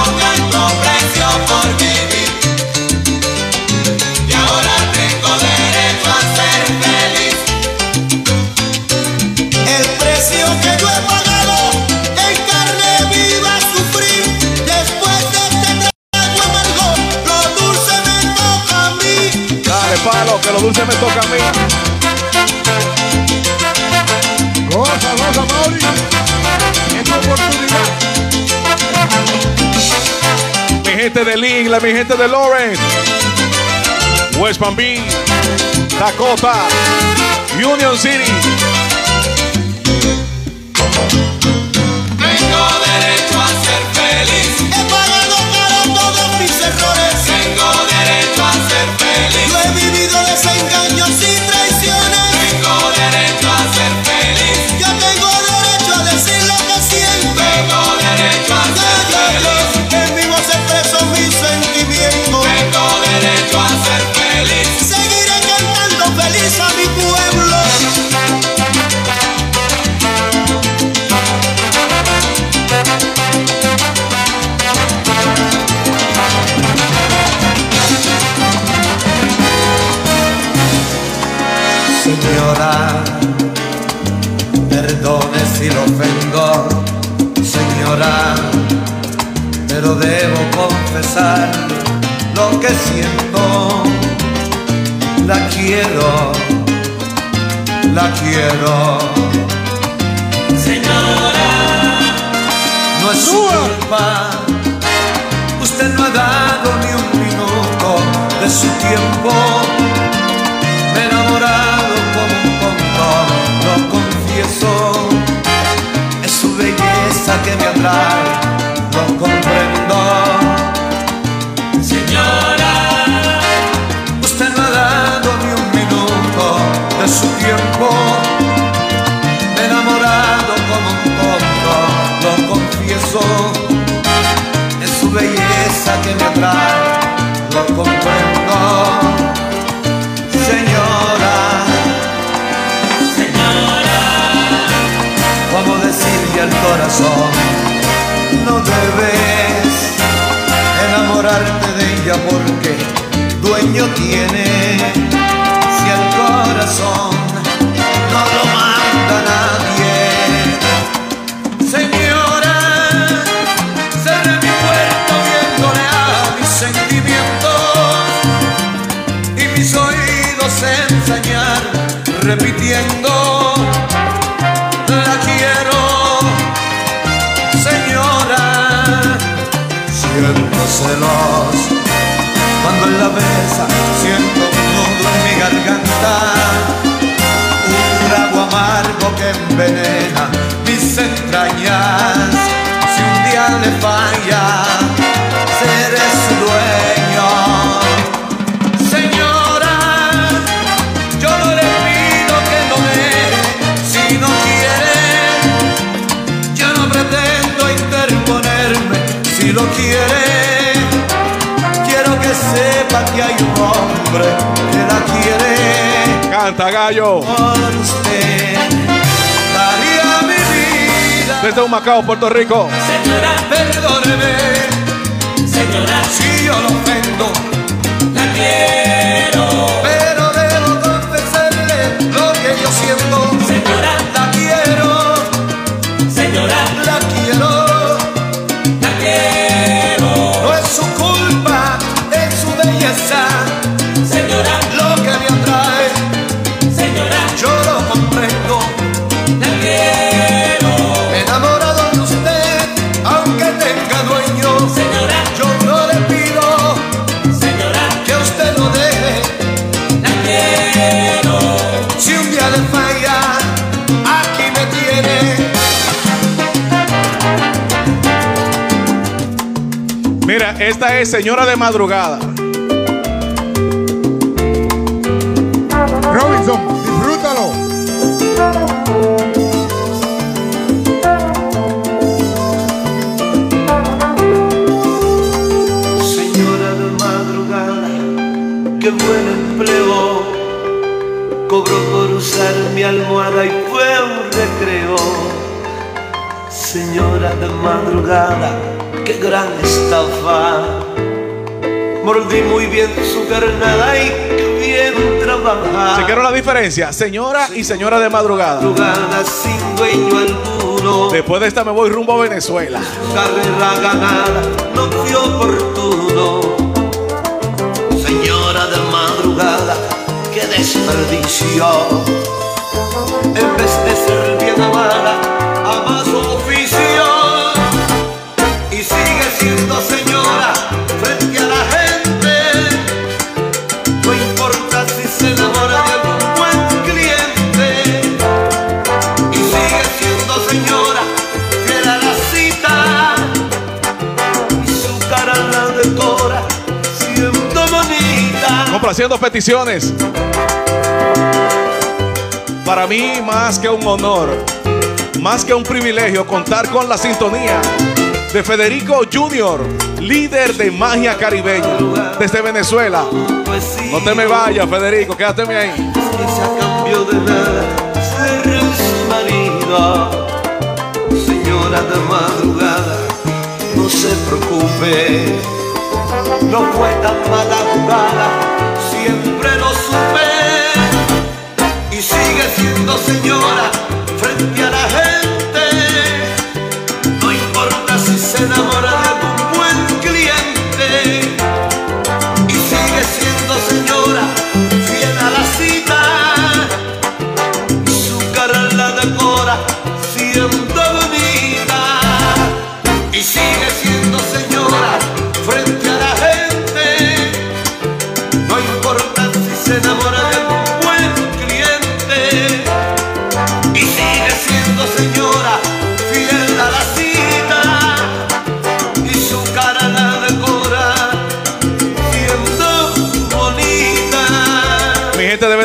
palo, que lo dulce me toca a mí. Goza, goza, Mauri. Oportunidad. Mi gente de Lingla, mi gente de Lawrence. West Palm Beach, Dakota, Union City. Tengo derecho a ser feliz. Pero debo confesar lo que siento. La quiero, la quiero. Señora, no es su culpa, usted no ha dado ni un minuto de su tiempo. Me he Canta, gallo. Por usted daría mi vida. Desde Humacao, Puerto Rico. Señora, perdóneme. Es Señora de Madrugada. Robinson, disfrútalo. Señora de madrugada, qué buen empleo. Cobró por usar mi almohada y fue un recreo. Señora de madrugada, qué gran estafa. Mordí muy bien su carnada y bien trabaja. ¿Se quiero la diferencia? Señora y señora de madrugada. Madrugada sin dueño alguno. Después de esta me voy rumbo a Venezuela. carrera ganada no fue oportuno. Señora de madrugada, qué desperdicio. En vez de ser bien amada, Complaciendo peticiones. Para mí, más que un honor, más que un privilegio contar con la sintonía de Federico Junior, líder de magia caribeña desde Venezuela. No te me vayas, Federico, quédateme ahí. Señora de madrugada, no se preocupe, no fue tan mala jugada, siempre lo supe. Y sigue siendo señora frente a la gente.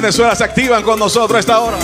Venezuela se activan con nosotros a esta hora.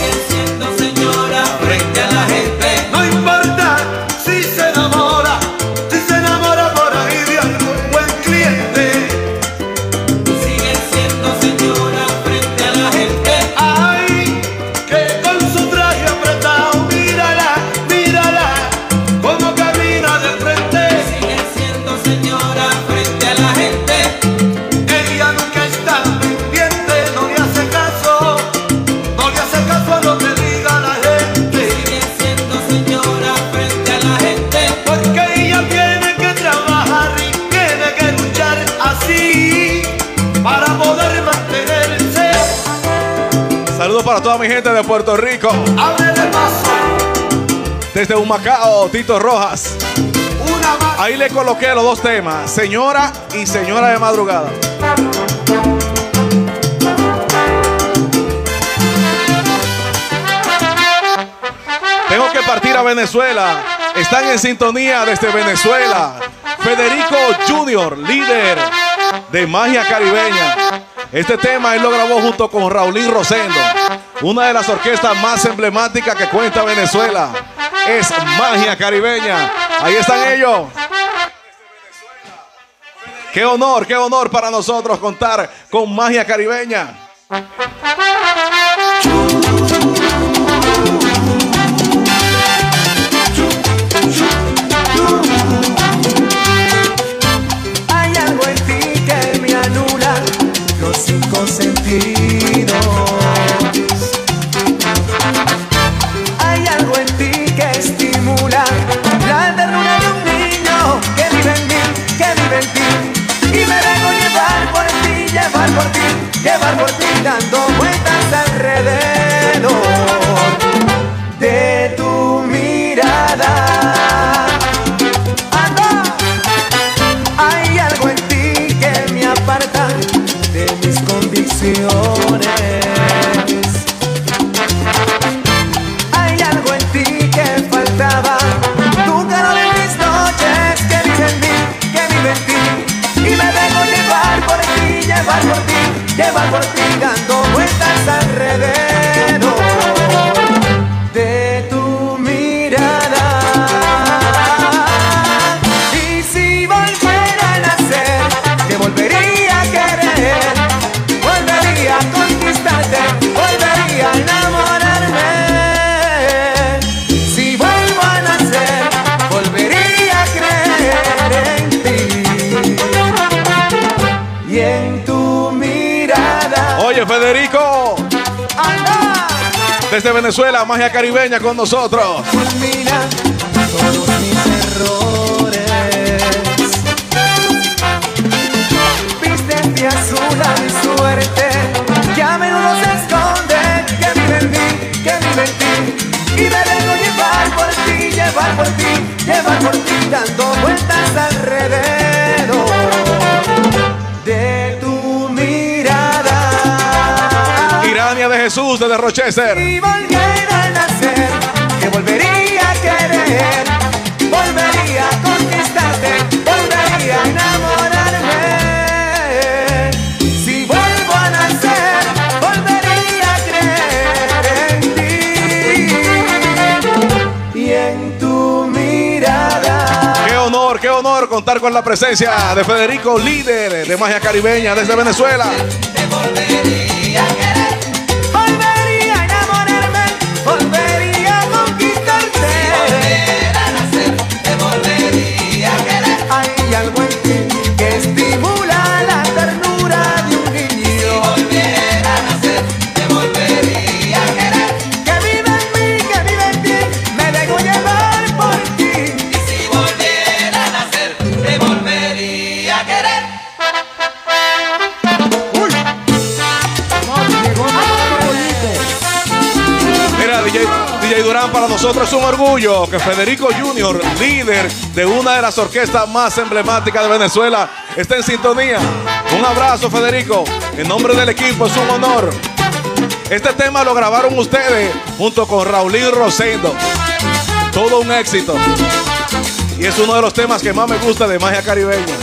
Puerto Rico. Ábrele paso, Desde Humacao, Tito Rojas. una. Ahí le coloqué los dos temas, señora y señora de madrugada. Tengo que partir a Venezuela. Están en sintonía desde Venezuela. Federico Junior, líder de Magia Caribeña. Este tema él lo grabó junto con Raulín Rosendo, una de las orquestas más emblemáticas que cuenta Venezuela es Magia Caribeña. Ahí están ellos. Qué honor, qué honor para nosotros contar con Magia Caribeña. Desde Venezuela, magia caribeña con nosotros. Jesús desde Rochester. Si volviera a nacer, que volvería a querer, volvería a conquistarte, volvería a enamorarme. Si vuelvo a nacer, volvería a creer en ti y en tu mirada. Qué honor, qué honor contar con la presencia de Federico, líder de magia caribeña desde Venezuela. Te volvería a nosotros es un orgullo que Federico Junior, líder de una de las orquestas más emblemáticas de Venezuela, esté en sintonía. Un abrazo, Federico. En nombre del equipo es un honor. Este tema lo grabaron ustedes junto con Raulín Rosendo. Todo un éxito. Y es uno de los temas que más me gusta de Magia Caribeña.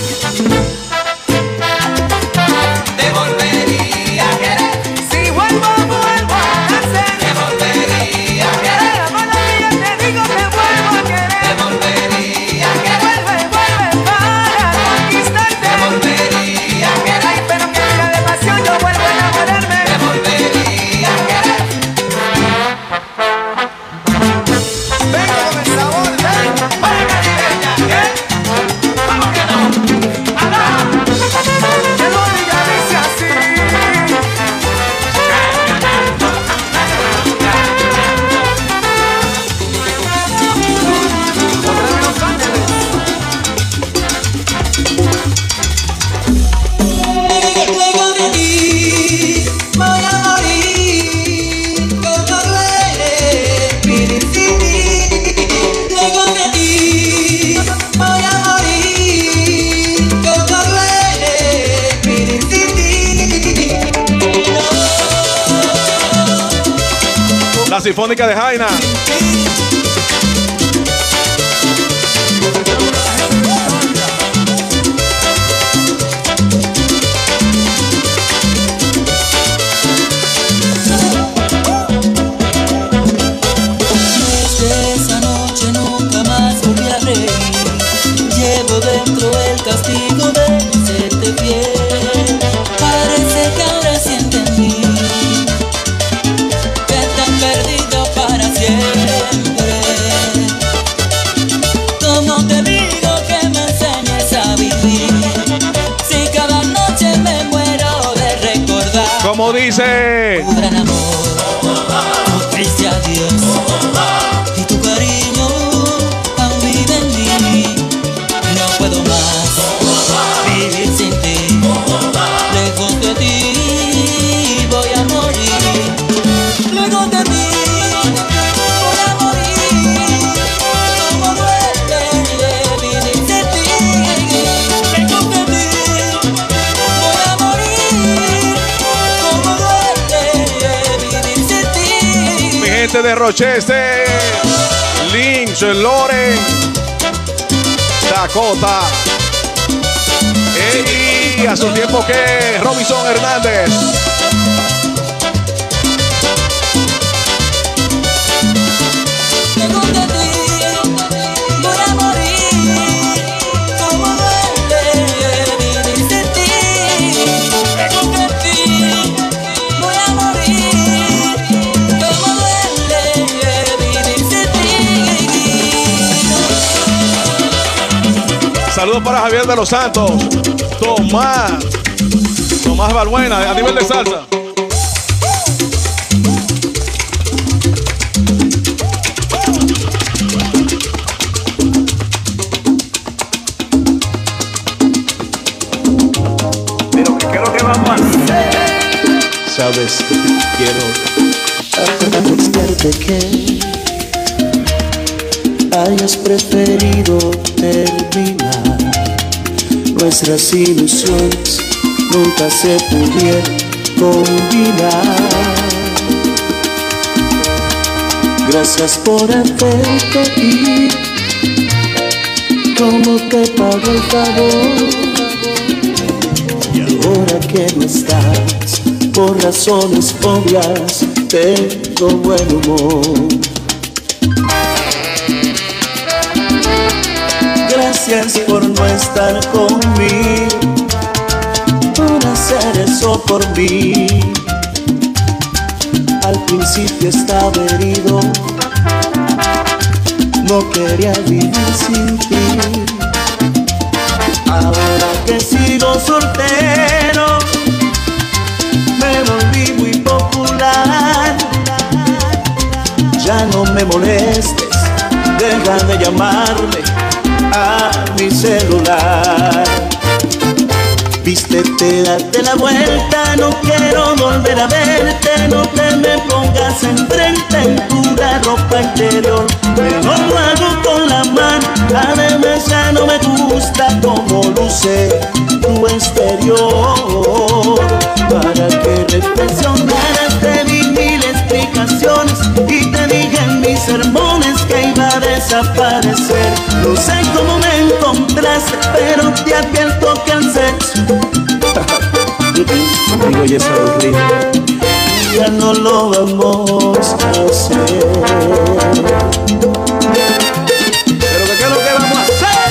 Sinfónica de Jaina. Rochester, Lynch, Loren, Dakota, Eddie, a su tiempo que Robinson Hernández. Saludos para Javier de los Santos, Tomás, Tomás Balbuena, a nivel de salsa. Pero ¿qué es lo que vamos a hacer? Sabes que te quiero. Que hayas preferido terminar nuestras ilusiones nunca se pudieron combinar. Gracias por hacerte ir, como te pago el favor. Y ahora que no estás, por razones obvias, tengo buen humor. Gracias por no estar conmigo, por hacer eso por mí. Al principio estaba herido, no quería vivir sin ti. Ahora que sigo soltero, me volví muy popular. Ya no me molestes, deja de llamarme a mi celular. Vístete, date la vuelta, no quiero volver a verte, no te me pongas enfrente en pura ropa interior. Mejor lo hago con la mano, además ya no me gusta como luce tu exterior. Para que reflexionaras te di mil explicaciones y te dije mis a desaparecer. No sé cómo me encontraste, pero te advierto que el sexo Digo, ya sabes, ya no lo vamos a hacer. Pero ¿qué es lo que vamos a hacer?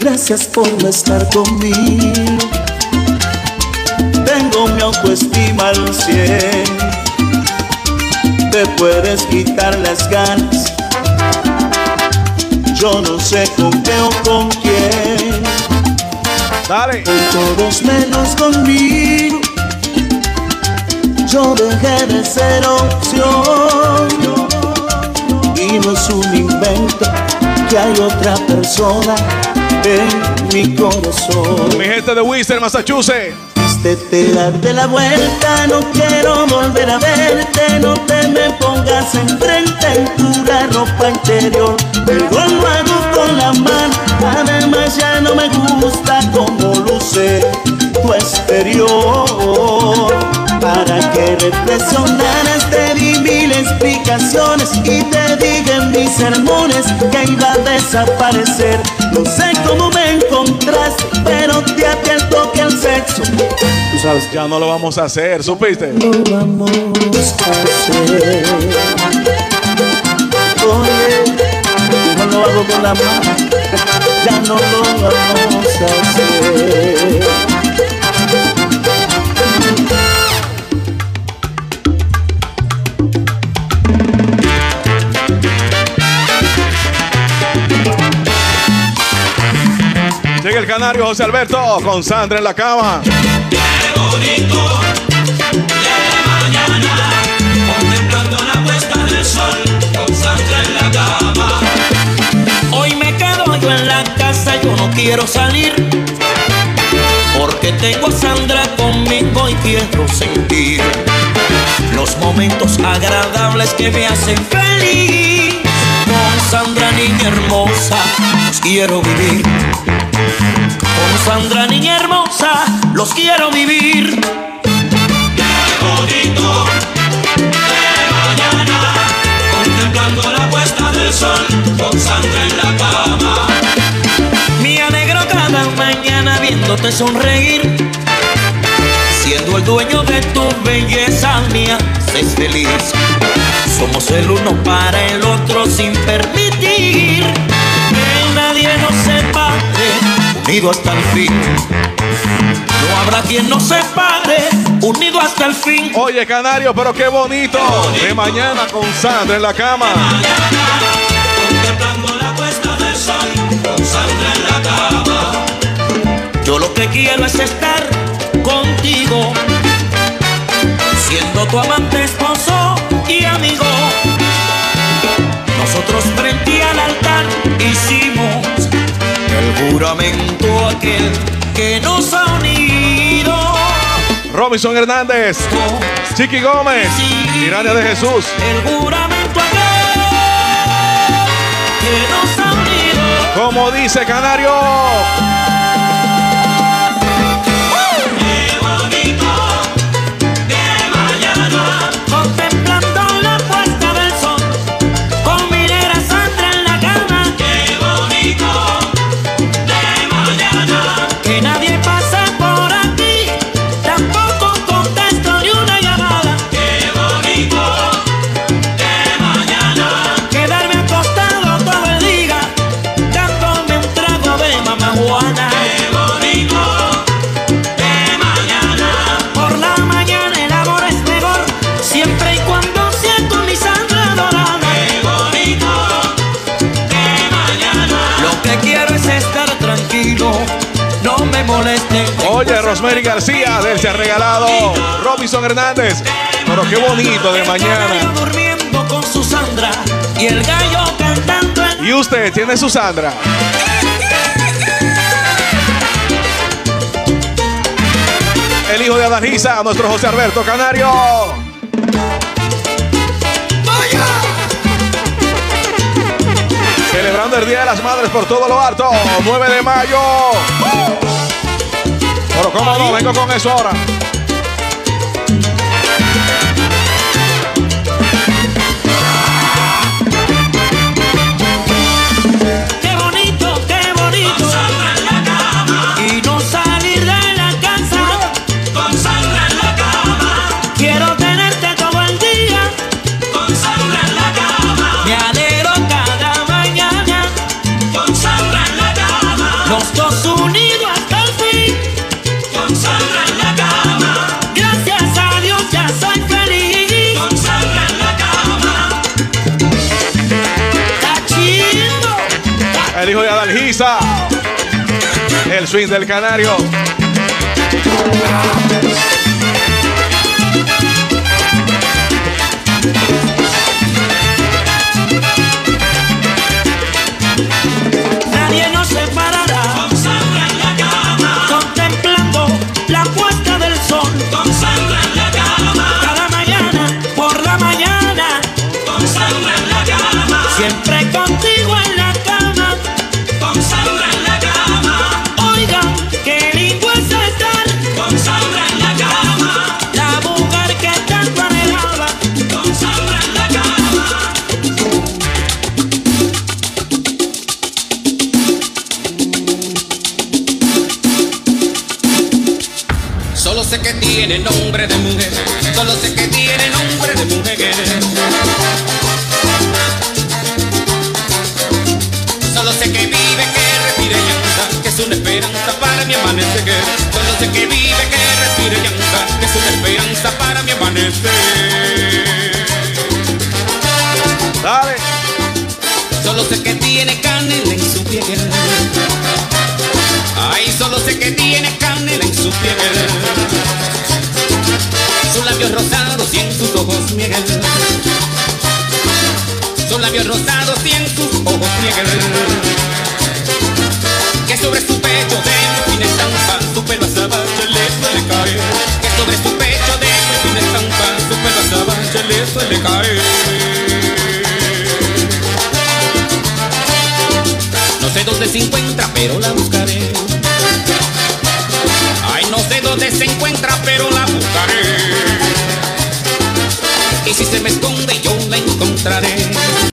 Gracias por estar conmigo. Mi autoestima al cien. Te puedes quitar las ganas. Yo no sé con qué o con quién. Dale. Con todos menos conmigo. Yo dejé de ser opción. Y no es un invento que hay otra persona en mi corazón. Mi gente de Worcester, Massachusetts. Vístete, date la vuelta, no quiero volver a verte, no te me pongas enfrente en pura ropa interior. Mejor lo hago con la mano, además ya no me gusta como luce tu exterior. Para que reflexionaras di mil explicaciones y te dije en mis sermones que iba a desaparecer. No sé cómo me encontraste, pero te advierto que el sexo Tú sabes, ya no lo vamos a hacer, ¿supiste? lo vamos a hacer. Oye, no lo hago con la mano, ya no lo vamos a hacer. Canario José Alberto con Sandra en la cama. Contemplando la puesta del sol con Sandra en la cama. Hoy me quedo yo en la casa, yo no quiero salir. Porque tengo a Sandra conmigo y quiero sentir los momentos agradables que me hacen feliz. Con Sandra, niña hermosa, los quiero vivir. Con Sandra, niña hermosa, los quiero vivir. bonito de mañana, contemplando la puesta del sol con Sandra en la cama. Me alegro cada mañana viéndote sonreír. Siendo el dueño de tu belleza, me haces feliz. Somos el uno para el otro sin permitir que nadie nos unido hasta el fin. No habrá quien nos separe, unido hasta el fin. Oye, Canario, pero qué bonito. De mañana con Sandra en la cama. Contemplando la puesta del sol con Sandra en la cama. Yo lo que quiero es estar contigo, siendo tu amante, esposo y amigo. Nosotros frente al altar hicimos el juramento aquel que nos ha unido. Robinson Hernández, Chiqui Gómez, Tirania de Jesús. El juramento aquel que nos ha unido. Como dice Canario. Rosemary García, del Se ha regalado. Robinson Hernández. Pero qué bonito de mañana. durmiendo con su Sandra y el gallo cantando Y usted tiene su Sandra. El hijo de Adalgisa, nuestro José Alberto Canario. Celebrando el Día de las Madres por todo lo alto. 9 de mayo. Pero cómo no, vengo con eso ahora. Swing del Canario.